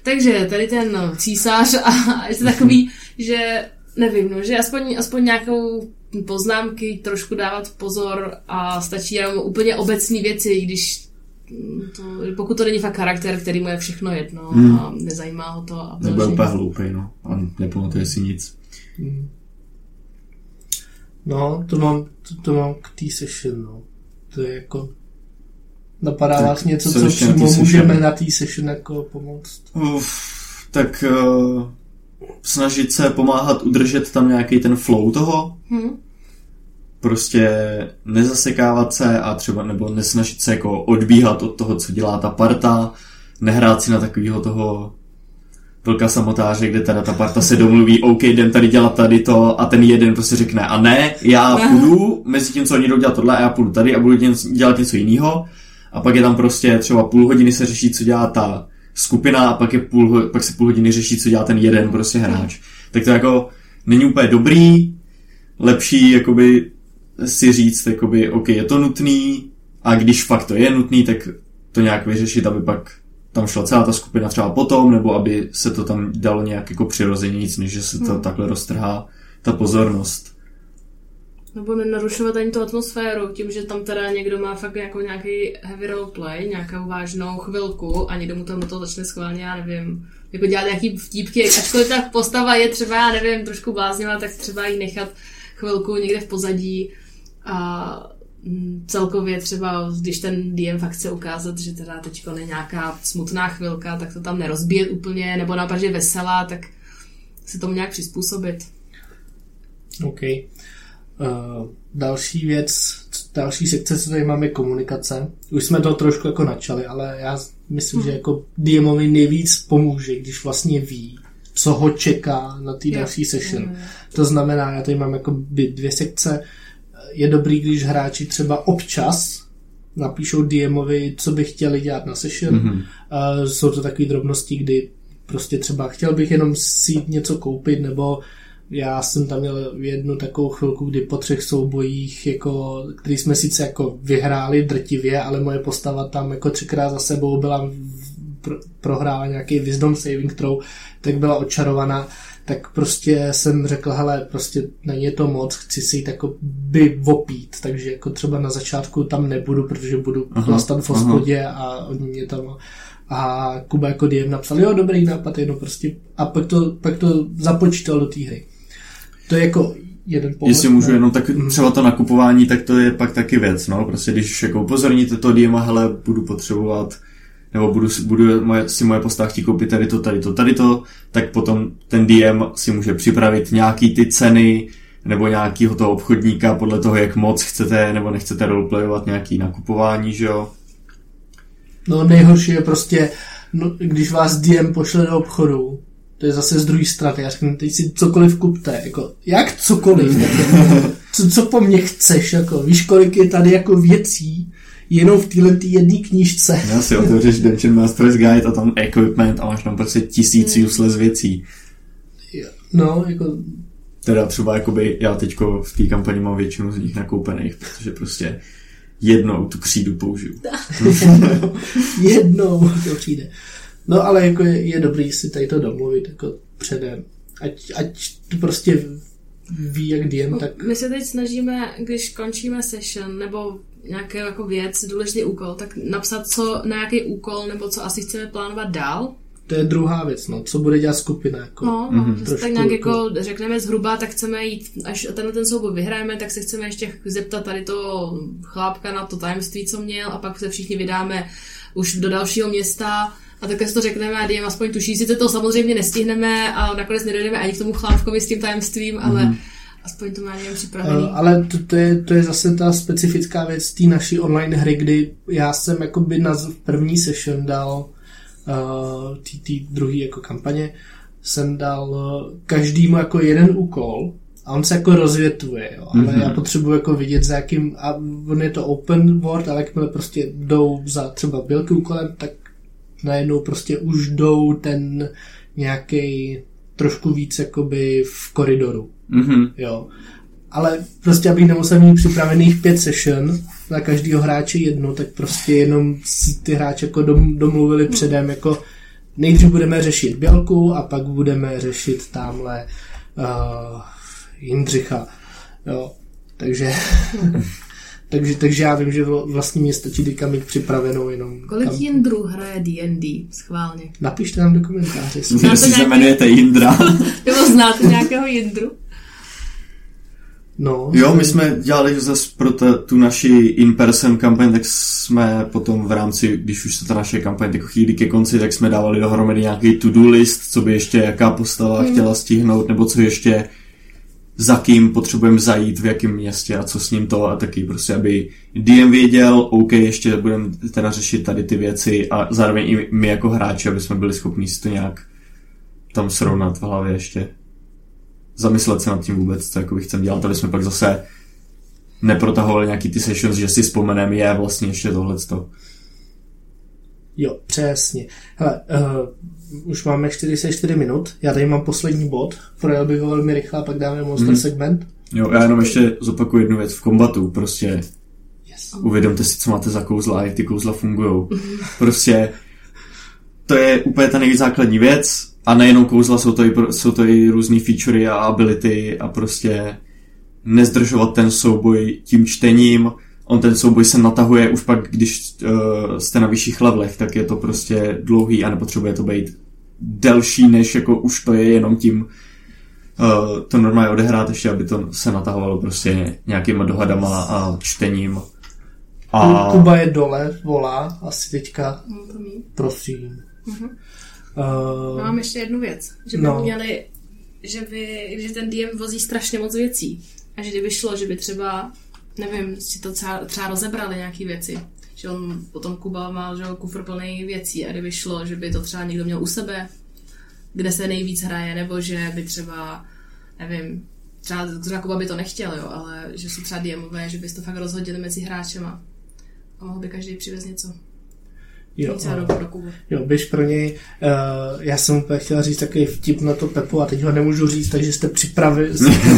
Takže tady ten císař a, a je to takový, že nevím, no, že aspoň, aspoň nějakou poznámky trošku dávat pozor a stačí jenom úplně obecné věci, i když to, pokud to není fakt charakter, který mu je všechno jedno Hmm. a nezajímá ho to. A Nebyl vyloženě- úplně hloupej, no. A nepamatuje si nic. No, to mám, to, to mám k té session, no. To je jako... Napadá Tak vás něco, co přímo té session? můžeme na té session jako pomoct? Uf, tak uh, snažit se pomáhat udržet tam nějaký ten flow toho, Hm? prostě nezasekávat se a třeba nebo nesnažit se jako odbíhat od toho, co dělá ta parta, nehrát si na takového toho velká samotáře, kde teda ta parta se domluví, OK, jdem tady dělat tady to a ten jeden prostě řekne a ne, já půjdu mezi tím, co oni jdou dělat tohle a já půjdu tady a budu dělat něco jiného. A pak je tam prostě třeba půl hodiny se řeší, co dělá ta skupina a pak, je půl, pak se půl hodiny řeší, co dělá ten jeden prostě hráč. Tak to jako není úplně dobrý, lepší jakoby si říct, jakoby, OK, je to nutný a když fakt to je nutný, tak to nějak vyřešit, aby pak tam šla celá ta skupina třeba potom, nebo aby se to tam dalo nějak jako přirozeně nic, než že se to hmm. takhle roztrhá ta pozornost. Nebo nenarušovat ani tu atmosféru, tím, že tam teda někdo má fakt jako nějaký heavy roleplay, nějakou vážnou chvilku a někdo mu tam toho začne schválně, já nevím, jako dělat nějaký vtípky, ačkoliv ta postava je třeba, já nevím, trošku bláznivá, tak třeba ji nechat chvilku někde v pozadí a mm, celkově třeba, když ten DM fakt chce ukázat, že teda teď je nějaká smutná chvilka, tak to tam nerozbíjet úplně, nebo naopak, že veselá, tak se tomu nějak přizpůsobit. OK. Uh, další věc, další sekce, co tady máme, je komunikace. Už jsme to trošku jako načali, ale já myslím, hmm. že jako DMovi nejvíc pomůže, když vlastně ví, co ho čeká na té další session. Hmm. To znamená, já tady mám jako dvě sekce. Je dobrý, když hráči třeba občas napíšou DMovi, co by chtěli dělat na session. Mm-hmm. Uh, jsou to takové drobnosti, kdy prostě třeba chtěl bych jenom si něco koupit, nebo já jsem tam měl jednu takovou chvilku, kdy po třech soubojích, jako, který jsme sice jako vyhráli drtivě, ale moje postava tam jako třikrát za sebou byla pro, prohrála nějaký wisdom saving throw, tak byla očarovaná, tak prostě jsem řekl, hele, prostě není to moc, chci si jít jako by opít, takže jako třeba na začátku tam nebudu, protože budu chlastat v hospodě a oni mě tam a Kuba jako DM napsal, jo, dobrý nápad, jenom prostě. A pak to, pak to započítal do té hry. To je jako jeden pohled. Jestli můžu jenom tak mhm. třeba to nakupování, tak to je pak taky věc, no, prostě když jako upozorníte to DM, hele, budu potřebovat nebo budu, budu moje, si moje postava chtít koupit tady to, tady to, tady to, tak potom ten DM si může připravit nějaký ty ceny nebo nějakýho toho obchodníka podle toho, jak moc chcete nebo nechcete roleplayovat nějaký nakupování, že jo? No nejhorší je prostě, no, když vás DM pošle do obchodu, to je zase z druhé strany. Já řeknu, teď si cokoliv kupte. Jako, jak cokoliv? co, co po mně chceš? Jako, víš, kolik je tady jako věcí, jenom v téhle jedné knížce. Já si otevřeš Dungeon Master's Guide a tam equipment a máš tam prostě tisíc hmm. useless věcí. No, jako... Teda třeba jakoby já teďko v té kampani mám většinu z nich nakoupených, protože prostě jednou tu křídu použiju. jednou to přijde. No ale jako je, je dobrý si tady to domluvit jako předem. Ať, ať to prostě ví, jak DM, tak... My se teď snažíme, když končíme session, nebo nějaký jako věc, důležitý úkol, tak napsat, co na nějaký úkol, nebo co asi chceme plánovat dál. To je druhá věc, no, co bude dělat skupina. Jako, no, no mm-hmm. tak nějak jako, jako řekneme zhruba, tak chceme jít, až tenhle ten souboj vyhrajeme, tak se chceme ještě zeptat tady to chlápka na to tajemství, co měl, a pak se všichni vydáme už do dalšího města, a takhle si to řekneme a DM aspoň tuší. Sice to samozřejmě nestihneme a nakonec nedojdeme ani k tomu chlávkovi s tím tajemstvím, mm-hmm. ale aspoň to má někdo připravený. Uh, ale to, to, je, to je zase ta specifická věc té naší online hry, kdy já jsem jakoby na první session dal uh, tý, druhý jako kampaně, jsem dal uh, každému jako jeden úkol a on se jako rozvětuje, jo. ale mm-hmm. já potřebuji jako vidět za jakým, a on je to open world, ale jakmile prostě jdou za třeba bylky úkolem, tak najednou prostě už jdou ten nějaký trošku víc jakoby v koridoru. Mm-hmm. Jo. Ale prostě, abych nemusel mít připravených pět session na každého hráče jedno, tak prostě jenom si ty hráče jako dom, domluvili mm. předem, jako nejdřív budeme řešit Bělku a pak budeme řešit tamhle uh, Jindřicha. Jo. Takže Takže, takže já vím, že vlastně mě stačí teďka mít připravenou jenom... Kolik kam... Jindru hraje D&D schválně? Napište nám do komentáře. Jestli nějaký... se jmenujete Jindra. Nebo znáte nějakého Jindru? No, jo, my jsme dělali zase pro ta, tu naši in-person kampaň, tak jsme potom v rámci, když už se ta naše kampaň jako chýlí ke konci, tak jsme dávali dohromady nějaký to-do list, co by ještě jaká postava hmm. chtěla stihnout, nebo co ještě za kým potřebujeme zajít, v jakém městě a co s ním to a taky prostě, aby DM věděl, OK, ještě budeme teda řešit tady ty věci a zároveň i my jako hráči, aby jsme byli schopni si to nějak tam srovnat v hlavě ještě. Zamyslet se nad tím vůbec, co jako chcem dělat, aby jsme pak zase neprotahovali nějaký ty sessions, že si vzpomeneme, je vlastně ještě tohleto. Jo, přesně. Hele, uh, už máme 44 minut, já tady mám poslední bod, projel bych ho velmi rychle a pak dáme monster mm. segment. Jo, já jenom ještě zopakuju jednu věc v kombatu, prostě yes. uvědomte si, co máte za kouzla a jak ty kouzla fungují. Prostě to je úplně ta nejzákladní věc a nejenom kouzla, jsou to i, jsou to i různý featurey a ability a prostě nezdržovat ten souboj tím čtením, on ten souboj se natahuje už pak, když uh, jste na vyšších levelech, tak je to prostě dlouhý a nepotřebuje to být delší, než jako už to je jenom tím uh, to normálně odehrát ještě, aby to se natahovalo prostě nějakýma dohadama a čtením. A... Kuba je dole, volá asi teďka. Prosím. Uh-huh. Uh... Mám ještě jednu věc, že by no. měli, že, by, že ten DM vozí strašně moc věcí. A že kdyby šlo, že by třeba nevím, si to třeba, třeba rozebrali nějaký věci. Že on potom Kuba má že kufr plný věcí a kdyby šlo, že by to třeba někdo měl u sebe, kde se nejvíc hraje, nebo že by třeba, nevím, třeba, třeba Kuba by to nechtěl, jo, ale že jsou třeba DMové, že bys to fakt rozhodili mezi hráčema a mohl by každý přivez něco. Jo, jo, běž pro něj. Uh, já jsem úplně chtěl říct takový vtip na to Pepu a teď ho nemůžu říct, takže jste připravili,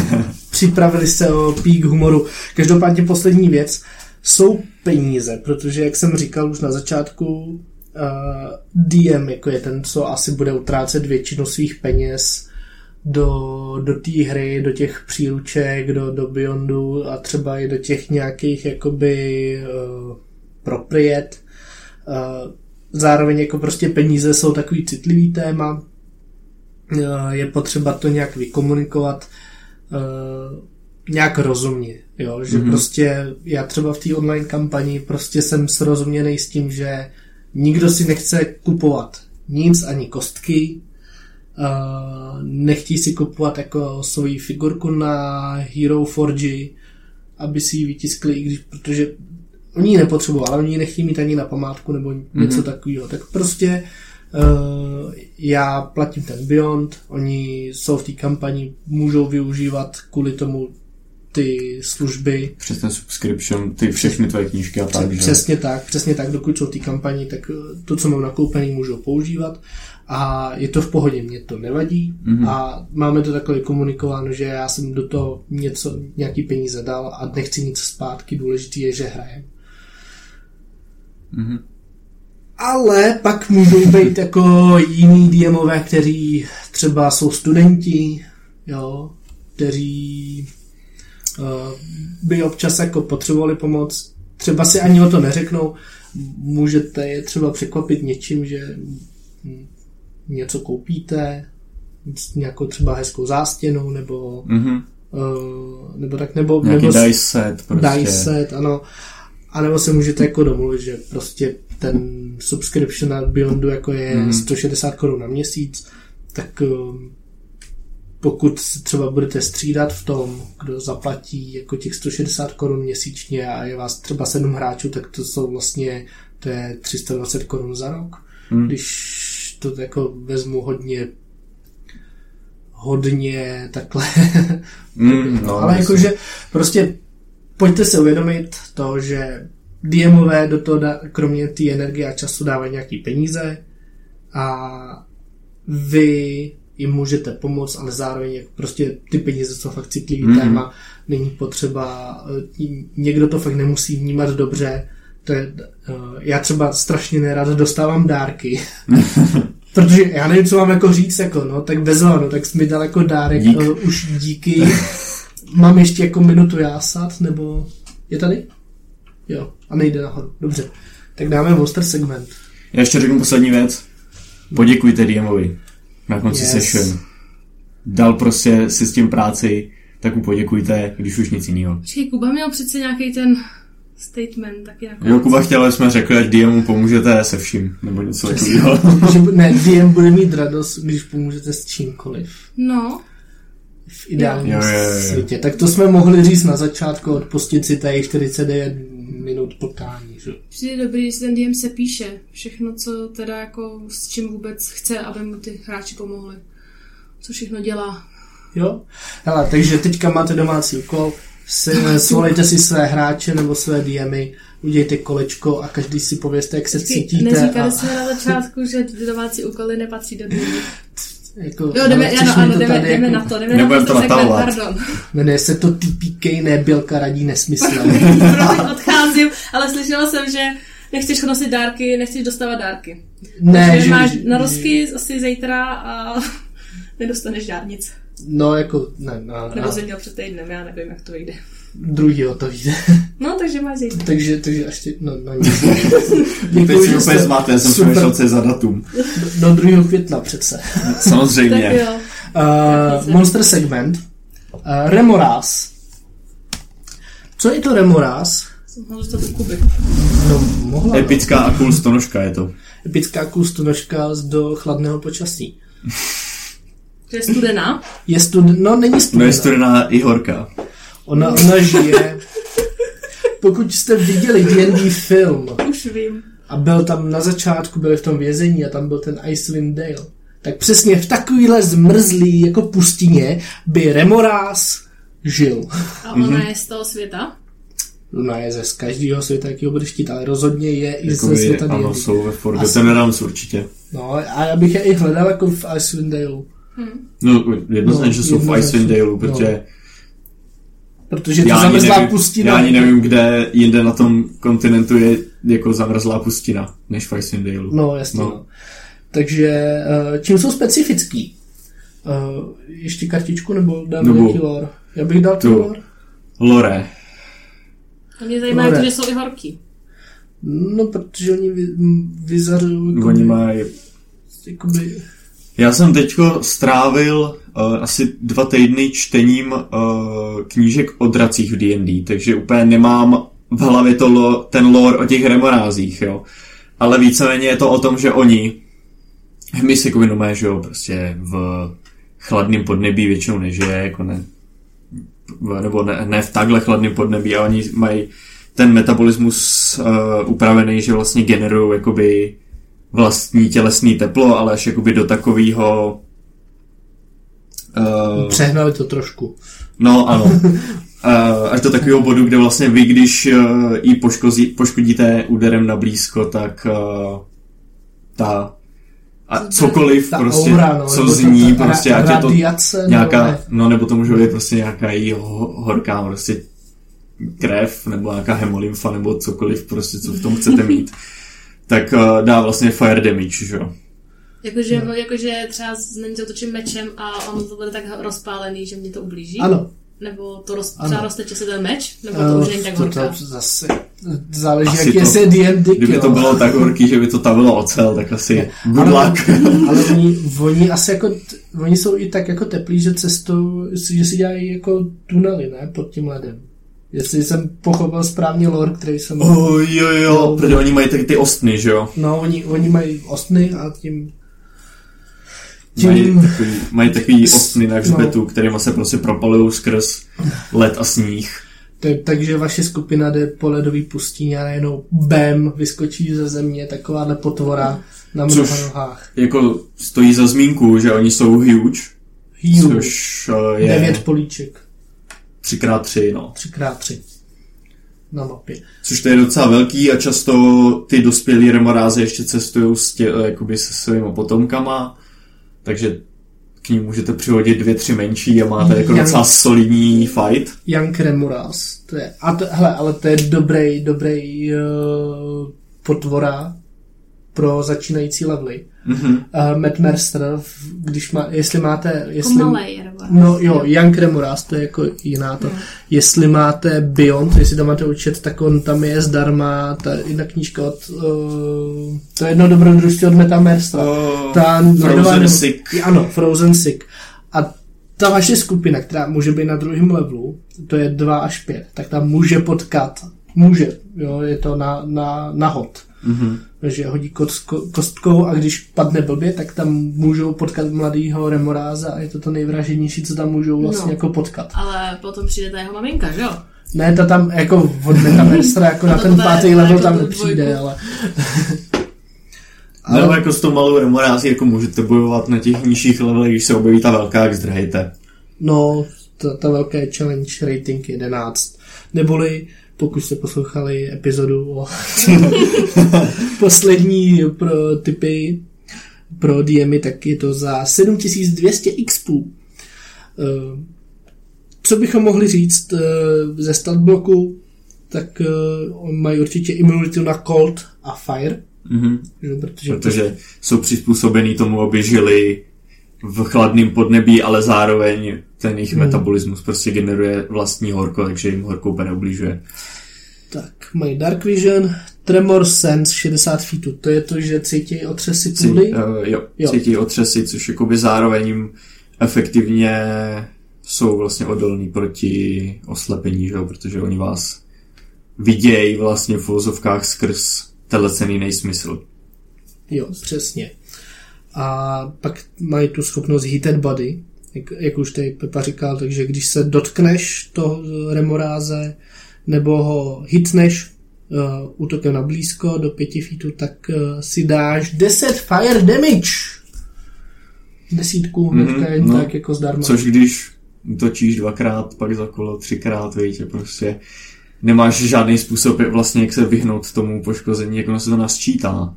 připravili se o pík humoru. Každopádně poslední věc. Jsou peníze, protože jak jsem říkal už na začátku, uh, eh, DM jako je ten, co asi bude utrácet většinu svých peněz do, do té hry, do těch příruček, do, do Beyondu a třeba i do těch nějakých jakoby uh, propriet Zároveň jako prostě peníze jsou takový citlivý téma, je potřeba to nějak vykomunikovat nějak rozumně, jo? že mm-hmm. prostě já třeba v té online kampani prostě jsem srozuměný s tím, že nikdo si nechce kupovat nic, ani kostky, uh, nechtí si kupovat jako svoji figurku na Hero Forge, aby si ji vytiskli, i když, protože oni ji nepotřebují, ale oni ji nechtějí mít ani na památku nebo něco mm-hmm. takového. Tak prostě uh, já platím ten Beyond, oni jsou v té kampani, můžou využívat kvůli tomu ty služby. Přes ten subscription, ty všechny tvoje knížky a tak, že? Přesně tak, přesně tak, dokud jsou v té kampani, tak eh, to, co mám nakoupený, můžou používat a je to v pohodě, mě to nevadí mm-hmm. a máme to takhle komunikováno, že já jsem do toho něco, nějaký peníze dal a nechci nic zpátky, důležitý je, že hrajem. Mm-hmm. Ale pak můžou být jako jiný DMové, kteří třeba jsou studenti, jo, kteří uh, by občas jako potřebovali pomoc. Třeba si ani o to neřeknou. Můžete je třeba překvapit něčím, že něco koupíte, nějakou třeba hezkou zástěnou, nebo mm-hmm. uh, nebo tak, nebo, Nějaký nebo dice set prostě. Dice set, ano. A nebo se můžete jako domluvit, že prostě ten subscription na Beyondu jako je mm. 160 korun na měsíc, tak um, pokud třeba budete střídat v tom, kdo zaplatí jako těch 160 korun měsíčně a je vás třeba 7 hráčů, tak to jsou vlastně to je 320 korun za rok. Mm. Když to jako vezmu hodně hodně takhle. Mm, no, ale jakože prostě pojďte si uvědomit to, že DMové do toho, dá, kromě té energie a času dávají nějaký peníze a vy jim můžete pomoct, ale zároveň prostě ty peníze jsou fakt citlivý mm. téma, není potřeba, eh, někdo to fakt nemusí vnímat dobře, to je, uh, já třeba strašně nerad dostávám dárky, protože já nevím, co mám jako říct, jako no, tak bez no, tak jsi mi dal jako dárek, Dík. Uh, už díky, mám ještě jako minutu jásat, nebo je tady? Jo, a nejde nahoru. Dobře. Tak dáme monster segment. Já ještě řeknu poslední věc. Poděkujte DMovi na konci yes. session. Dal prostě si s tím práci, tak mu poděkujte, když už nic jiného. Počkej, Kuba měl přece nějaký ten statement taky jako... Jo, Kuba chtěl, jsme řekli, ať DMu pomůžete se vším, nebo něco takového. ne, DM bude mít radost, když pomůžete s čímkoliv. No. v ideálním Jo, jo, jo, jo. světě. Tak to jsme mohli říct na začátku, odpustit si tady 49 minut potkání. Že? Přijde dobrý, že si ten DM se píše. Všechno, co teda jako s čím vůbec chce, aby mu ty hráči pomohli. Co všechno dělá. Jo? Hele, takže teďka máte domácí úkol, se, svolejte si své hráče nebo své DMy, udějte kolečko a každý si pověste, jak se cítíte. Neříkali a, jsme na začátku, že ty domácí úkoly nepatří do DM. jako, Jo, jdeme, ano, ano, to jdeme, tady jdeme jako- na to, jdeme Nebudem na to to segment, pardon. Jmenuje se to TPK, ne Bělka radí nesmyslem. Odcházím, ale slyšela jsem, že nechceš nosit dárky, nechceš dostávat dárky. ne, Takže že, máš že- narozky asi zítra a nedostaneš žád nic. No, jako, ne, no, Nebo jsem měl před týdnem, já nevím, jak to vyjde. druhýho to vyjde. No, takže máš zítra. takže, takže až tě, no, no nic. Teď si že úplně zmáte, jsem přemýšlel, co je za datum. do 2. května přece. Tak Samozřejmě. jo. Uh, monster segment. Uh, Remoráz. Co je to Remoráz? Jsem ho dostat do Kuby. No, mohla. Epická a cool stonožka je to. Epická kustonožka z do chladného počasí. Že je studená. Je stud... No, není No studená. je studená i horká. Ona, ona žije... Pokud jste viděli D&D film Už vím. a byl tam na začátku, byli v tom vězení a tam byl ten Icewind Dale, tak přesně v takovýhle zmrzlý jako pustině by Remoráz žil. A ona je z toho světa. Ona je ze z každého světa, jaký ho bude štít, ale rozhodně je i ze Jakoby, světa ano, D&D. jsou ve Forgotten Realms určitě. No a já bych je i hledal jako v Icewind Dale, No, jednoznačně, No, že jsou v. Icewind Daleu, No. protože protože to zamrzlá nevím, pustina. já ani nevím, kde jinde na tom kontinentu je jako zamrzlá pustina, než v Icewind Daleu. No, jasně. No. No. Takže eh, čím jsou specifický? Eh, ještě kartičku nebo dáme Nebo- nějaký lore? Já bych dal Tu. lore. Lore. A mě zajímá, to, že jsou i horký. No, protože oni vy, vyzařují jakoby, Oni mají jakoby, Já jsem teďko strávil uh, asi dva týdny čtením uh, knížek o dracích v D&D, takže úplně nemám v hlavě to lo, ten lore o těch remorázích, jo. Ale víceméně je to o tom, že oni hmyz jako nomé, že jo, prostě v chladném podnebí většinou nežije, jako ne, nebo ne, ne v takhle chladném podnebí a oni mají ten metabolismus uh, upravený, že vlastně generují jakoby vlastní tělesný teplo, ale až jakoby do takového uh, přehnali to trošku. No, ano. Uh, až do takového bodu, kde vlastně vy, když uh, ji poškozí, poškodíte úderem na blízko, tak uh, ta a cokoliv Ta prostě, aura, no, co z ní, ta- ta prostě, ať je to radiace, nějaká, nebo ne. no nebo to může být prostě nějaká její ho- horká prostě krev, nebo nějaká hemolymfa, nebo cokoliv prostě, co v tom chcete mít, tak uh, dá vlastně fire damage, že jo. Jakože, no. jakože třeba na ní zautočím mečem a on to bude tak rozpálený, že mě to ublíží. Ano. Nebo to roz, Ano. třeba rozteče se ten meč, nebo to už není tak Eh, to, horká. to zase záleží, Asi jak to- je se D&D. Kdyby to jo. bylo tak horký, že by to tavilo ocel, tak asi good ale, luck. ale oni, oni asi jako, oni jsou i tak jako teplí, že cestou, že si dělají jako tunely, ne, pod tím ledem. Jestli jsem pochopil správně lore, který jsem... Oh, jo, jo, protože oni mají taky ty ostny, že jo? No, oni, oni mají ostny a tím... Mají takový, mají takový ostny na No. hřbetu, kterýma se prostě propalují skrz led a sníh. To, takže vaše skupina jde po ledový pustině a najednou bam, vyskočí ze země takováhle potvora na Což- mnoha nohách. Jako stojí za zmínku, že oni jsou huge, Huge. což uh, je Devět políček. 3x3, no. 3x3 na mapě. Což to je docela velký a často ty dospělí remorázy ještě cestují s tě, jakoby se svými potomkama, takže k ním můžete přihodit dvě, tři menší a máte jako Jak- docela solidní fight. Young Remuras. To je, a to, hele, ale to je dobrý, dobrý uh, potvora pro začínající levely. Mhm. Uh, Matt Mercer, když má, jestli máte, jestli, Jako malej, nebo no jo, Young Remuras, to je jako jiná to. Jestli máte Beyond, jestli to máte učit, tak on tam je zdarma, ta jedna knížka od, uh, to je jedno dobrodružství od Meta Mercera. Oh, ta Frozen ledová- Sick. Ano, Frozen Sick. A ta vaše skupina, která může být na druhém levelu, to je 2 až 5, tak tam může potkat. Může, jo, je to na, na, na hod. Mhm. že hodí kostko, kostkou a když padne blbě, tak tam můžou potkat mladýho remoráza a je to to nejvraženější, co tam můžou vlastně No. jako potkat. Ale potom přijde ta jeho maminka, že jo? Ne, ta tam jako od Metaverstra, jako na to ten pátý level jako tam tu nepřijde, dvojku. ale... Ale no, jako s tou malou remorází jako můžete bojovat na těch nižších levelech, když se objeví ta velká, jak zdrhejte. No, ta, ta velká challenge rating 11. Neboli, pokud jste poslouchali epizodu o poslední pro typy pro DMy, tak je to za 7200 expů. Eh, Co bychom mohli říct eh, ze stat bloku, tak eh, mají určitě imunitu na cold a fire, Mhm. že? protože, Protože jsou přizpůsobený tomu, aby žili v chladném podnebí, ale zároveň ten jejich Hmm. metabolismus prostě generuje vlastní horko, takže jim horko úplně neubližuje. Tak, mají Dark Vision, Tremor Sense 60 feetů. To je to, že cítí otřesy Cí, půdy? uh, jo, Jo. cítí otřesy, což jakoby zároveň jim efektivně jsou vlastně odolní proti oslepení, že jo? protože oni vás vidějí vlastně v uvozovkách skrz telecený nejsmysl. Jo, přesně. A pak mají tu schopnost Heated Body, jak, jak už tady Pepa říkal, takže když se dotkneš toho remoráze nebo ho hitneš uh, útokem na blízko do 5 feetů, tak uh, si dáš 10 fire damage. Desítku Mhm, jen no. tak jako zdarma. Což když útočíš dvakrát, pak za kolo třikrát, víš, a prostě nemáš žádný způsob, jak vlastně jak se vyhnout tomu poškození, jak ono se to nasčítá,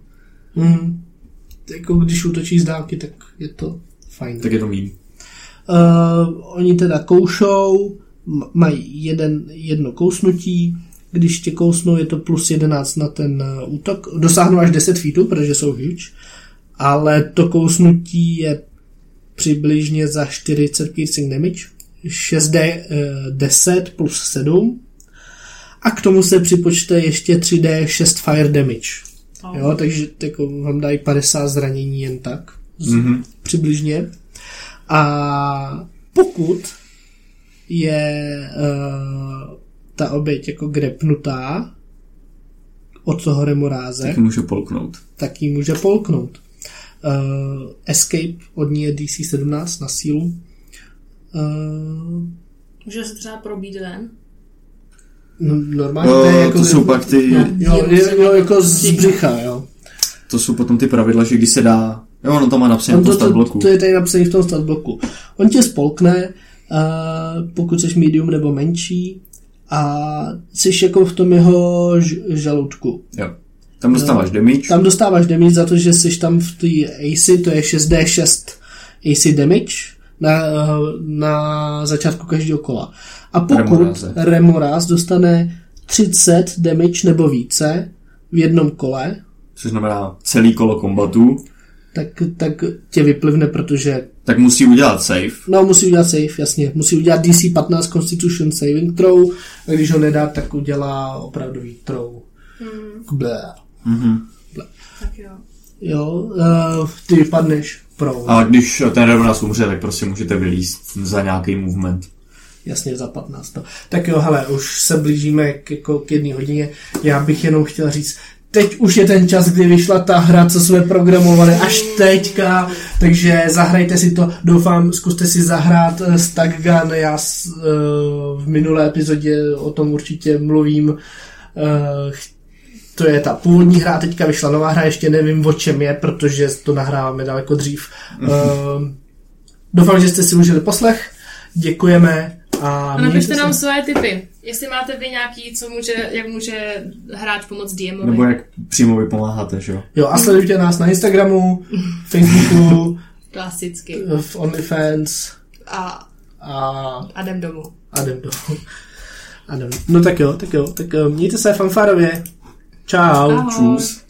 Mm. Jako když útočíš z dálky, tak je to fajn. tak je to mým. Uh, oni teda koušou, mají jeden, jedno kousnutí, když tě kousnou, je to plus 11 na ten uh, útok. Dosáhnou až 10 feetů, protože jsou huge, ale to kousnutí je přibližně za 40 piercing damage, 6D uh, 10 plus 7 a k tomu se připočte ještě 3D 6 fire damage. Oh. Jo, takže jako vám dají 50 zranění jen tak Mhm. přibližně. A pokud je uh, ta oběť jako grepnutá od toho remoráze, Tak můžu polknout. tak ji může polknout. Uh, escape od ní je DC 17 na sílu. Uh, Může se třeba probít ven. no, normálně No, to je jako... to jsou pak ty, Jo, jo, jo, jo, jako z břicha, jo. to jsou potom ty pravidla, že když se dá, jo, ono to má napsané to, tom to, bloku. to je tady napsané v tom statbloku. On tě spolkne, uh, pokud jsi medium nebo menší, a jsi jako v tom jeho ž- žaludku. Jo. Tam dostáváš damage, Tam dostáváš damage za to, že jsi tam v té AC, to je 6D6 AC damage na, na začátku každého kola. A pokud Remoráze. Remoráz dostane 30 damage nebo více v jednom kole, což znamená celý kolo kombatu, tak, tak tě vyplivne, protože tak musí udělat save. No, musí udělat save, jasně. Musí udělat DC 15 Constitution Saving Throw a když ho nedá, tak udělá opravdový throw. Hmm, Blé. Mhm. tak jo. Jo, uh, ty vypadneš pro. A když ten Revenant umře, tak prostě můžete vylíst za nějaký movement. Jasně, za 15. to. Tak jo, hele, už se blížíme k, jako k jedné hodině. Já bych jenom chtěl říct, teď už je ten čas, kdy vyšla ta hra, co jsme programovali až teďka, takže zahrajte si to, doufám, zkuste si zahrát uh, Stack Gun, já s, uh, v minulé epizodě o tom určitě mluvím, uh, to je ta původní hra, teďka vyšla nová hra, ještě nevím o čem je, protože to nahráváme daleko dřív. Uh, doufám, že jste si užili poslech, děkujeme a, napište se. nám svoje tipy. Jestli máte vy nějaký, co může, jak může hráč pomoct DMovi. Nebo jak přímo vy pomáháte, že jo? Jo, a sledujte nás na Instagramu, Facebooku, Klasicky. v OnlyFans A, a, a jdem domů. a jdem do. A jdem. No tak jo, tak jo, tak jo, mějte se fanfárově. Čau. Ahoj. Čus.